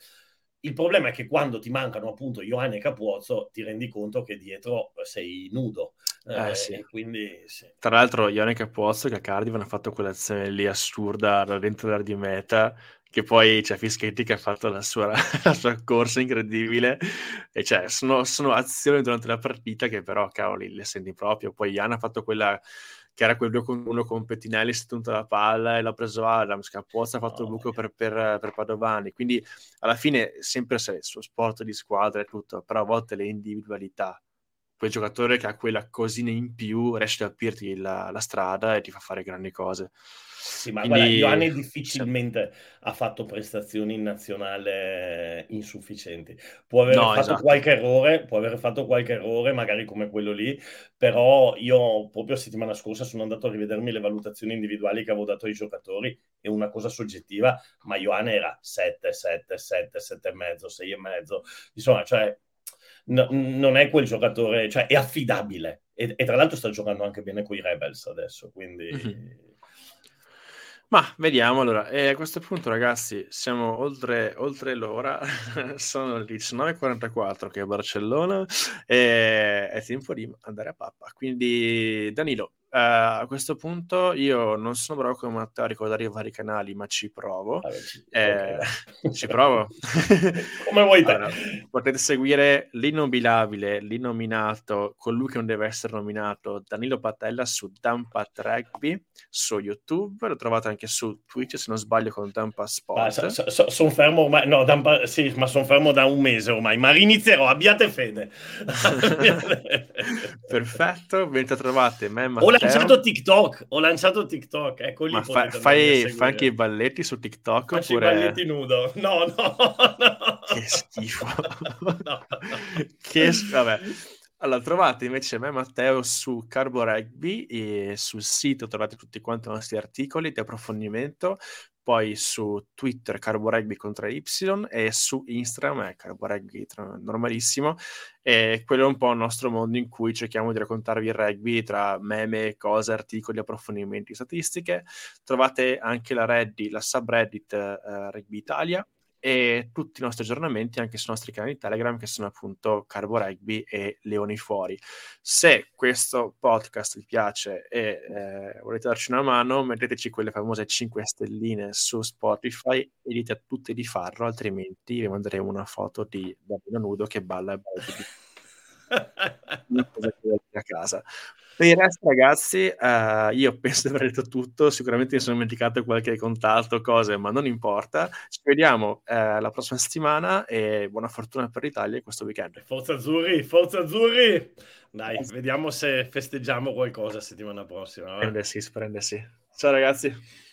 Il problema è che quando ti mancano appunto Ioane e Capuozzo ti rendi conto che dietro sei nudo. Eh, eh, sì. quindi, sì. Tra l'altro Ione Capuozzo che a Cardiff hanno fatto quell'azione lì assurda dentro l'area di meta che poi c'è Fischetti che ha fatto la sua, la sua corsa incredibile e cioè sono, sono, azioni durante la partita che però cavoli le senti proprio poi Ian ha fatto quella che era quel 2 con 1 con Pettinelli statto la palla e l'ha preso Adams Capozza ha fatto oh, il buco per, per, per, Padovani. Quindi alla fine sempre se sport di squadra e tutto però a volte le individualità quel giocatore che ha quella cosina in più riesce ad aprirti la, la strada e ti fa fare grandi cose. Sì, ma Quindi, guarda, Ioane difficilmente sì. ha fatto prestazioni in nazionale insufficienti. Può aver no, fatto esatto. qualche errore, può aver fatto qualche errore, magari come quello lì, però io proprio settimana scorsa sono andato a rivedermi le valutazioni individuali che avevo dato ai giocatori, è una cosa soggettiva, ma Ioane era 7, 7, 7, 7 e mezzo, 6 e mezzo, insomma, cioè no, non è quel giocatore, cioè è affidabile. E, e, tra l'altro sta giocando anche bene con i Rebels adesso, quindi... Mm-hmm. Ma vediamo allora, e a questo punto ragazzi siamo oltre, oltre l'ora, sono le 19.44 che è Barcellona e è tempo di andare a pappa, quindi Danilo, Uh, a questo punto io non sono bravo come Matteo a ricordare i vari canali, ma ci provo. Vabbè, ci, eh, okay. ci provo. come vuoi te. Allora, potete seguire l'innominabile, l'innominato, colui che non deve essere nominato, Danilo Patella su Dampat Rugby su YouTube. Lo trovate anche su Twitch, se non sbaglio, con Dampa Sport. Ah, so, so, sono fermo ormai, no, Dampa, sì, ma sono fermo da un mese ormai, ma rinizierò, abbiate fede. Perfetto, mentre trovate me, Matteo lanciato TikTok, ho lanciato TikTok, ecco lì. Fa, fai, fai, anche i balletti su TikTok? Faccio oppure... i balletti nudo. No, no, no. Che schifo. no, no. che vabbè. Allora, trovate invece me, Matteo, su Carbo Rugby e sul sito trovate tutti quanti i nostri articoli di approfondimento poi su Twitter Carbo Rugby contro Y e su Instagram è Carbo Rugby normalissimo e quello è un po' il nostro mondo in cui cerchiamo di raccontarvi il rugby tra meme, cose, articoli, approfondimenti, statistiche. Trovate anche la Reddit, la subreddit uh, Rugby Italia e tutti i nostri aggiornamenti anche sui nostri canali Telegram che sono appunto Carbo Rugby e Leoni Fuori. Se questo podcast vi piace e eh, volete darci una mano, metteteci quelle famose 5 stelline su Spotify e dite a tutti di farlo, altrimenti vi manderemo una foto di Davide nudo che balla e balla a casa. Per il resto, ragazzi, uh, io penso di aver detto tutto. Sicuramente mi sono dimenticato qualche contatto, cose, ma non importa. Ci vediamo uh, la prossima settimana e buona fortuna per l'Italia questo weekend. Forza Azzurri, forza Azzurri! Dai, Forza. vediamo se festeggiamo qualcosa settimana prossima. Prende sì, prende sì. Ciao ragazzi.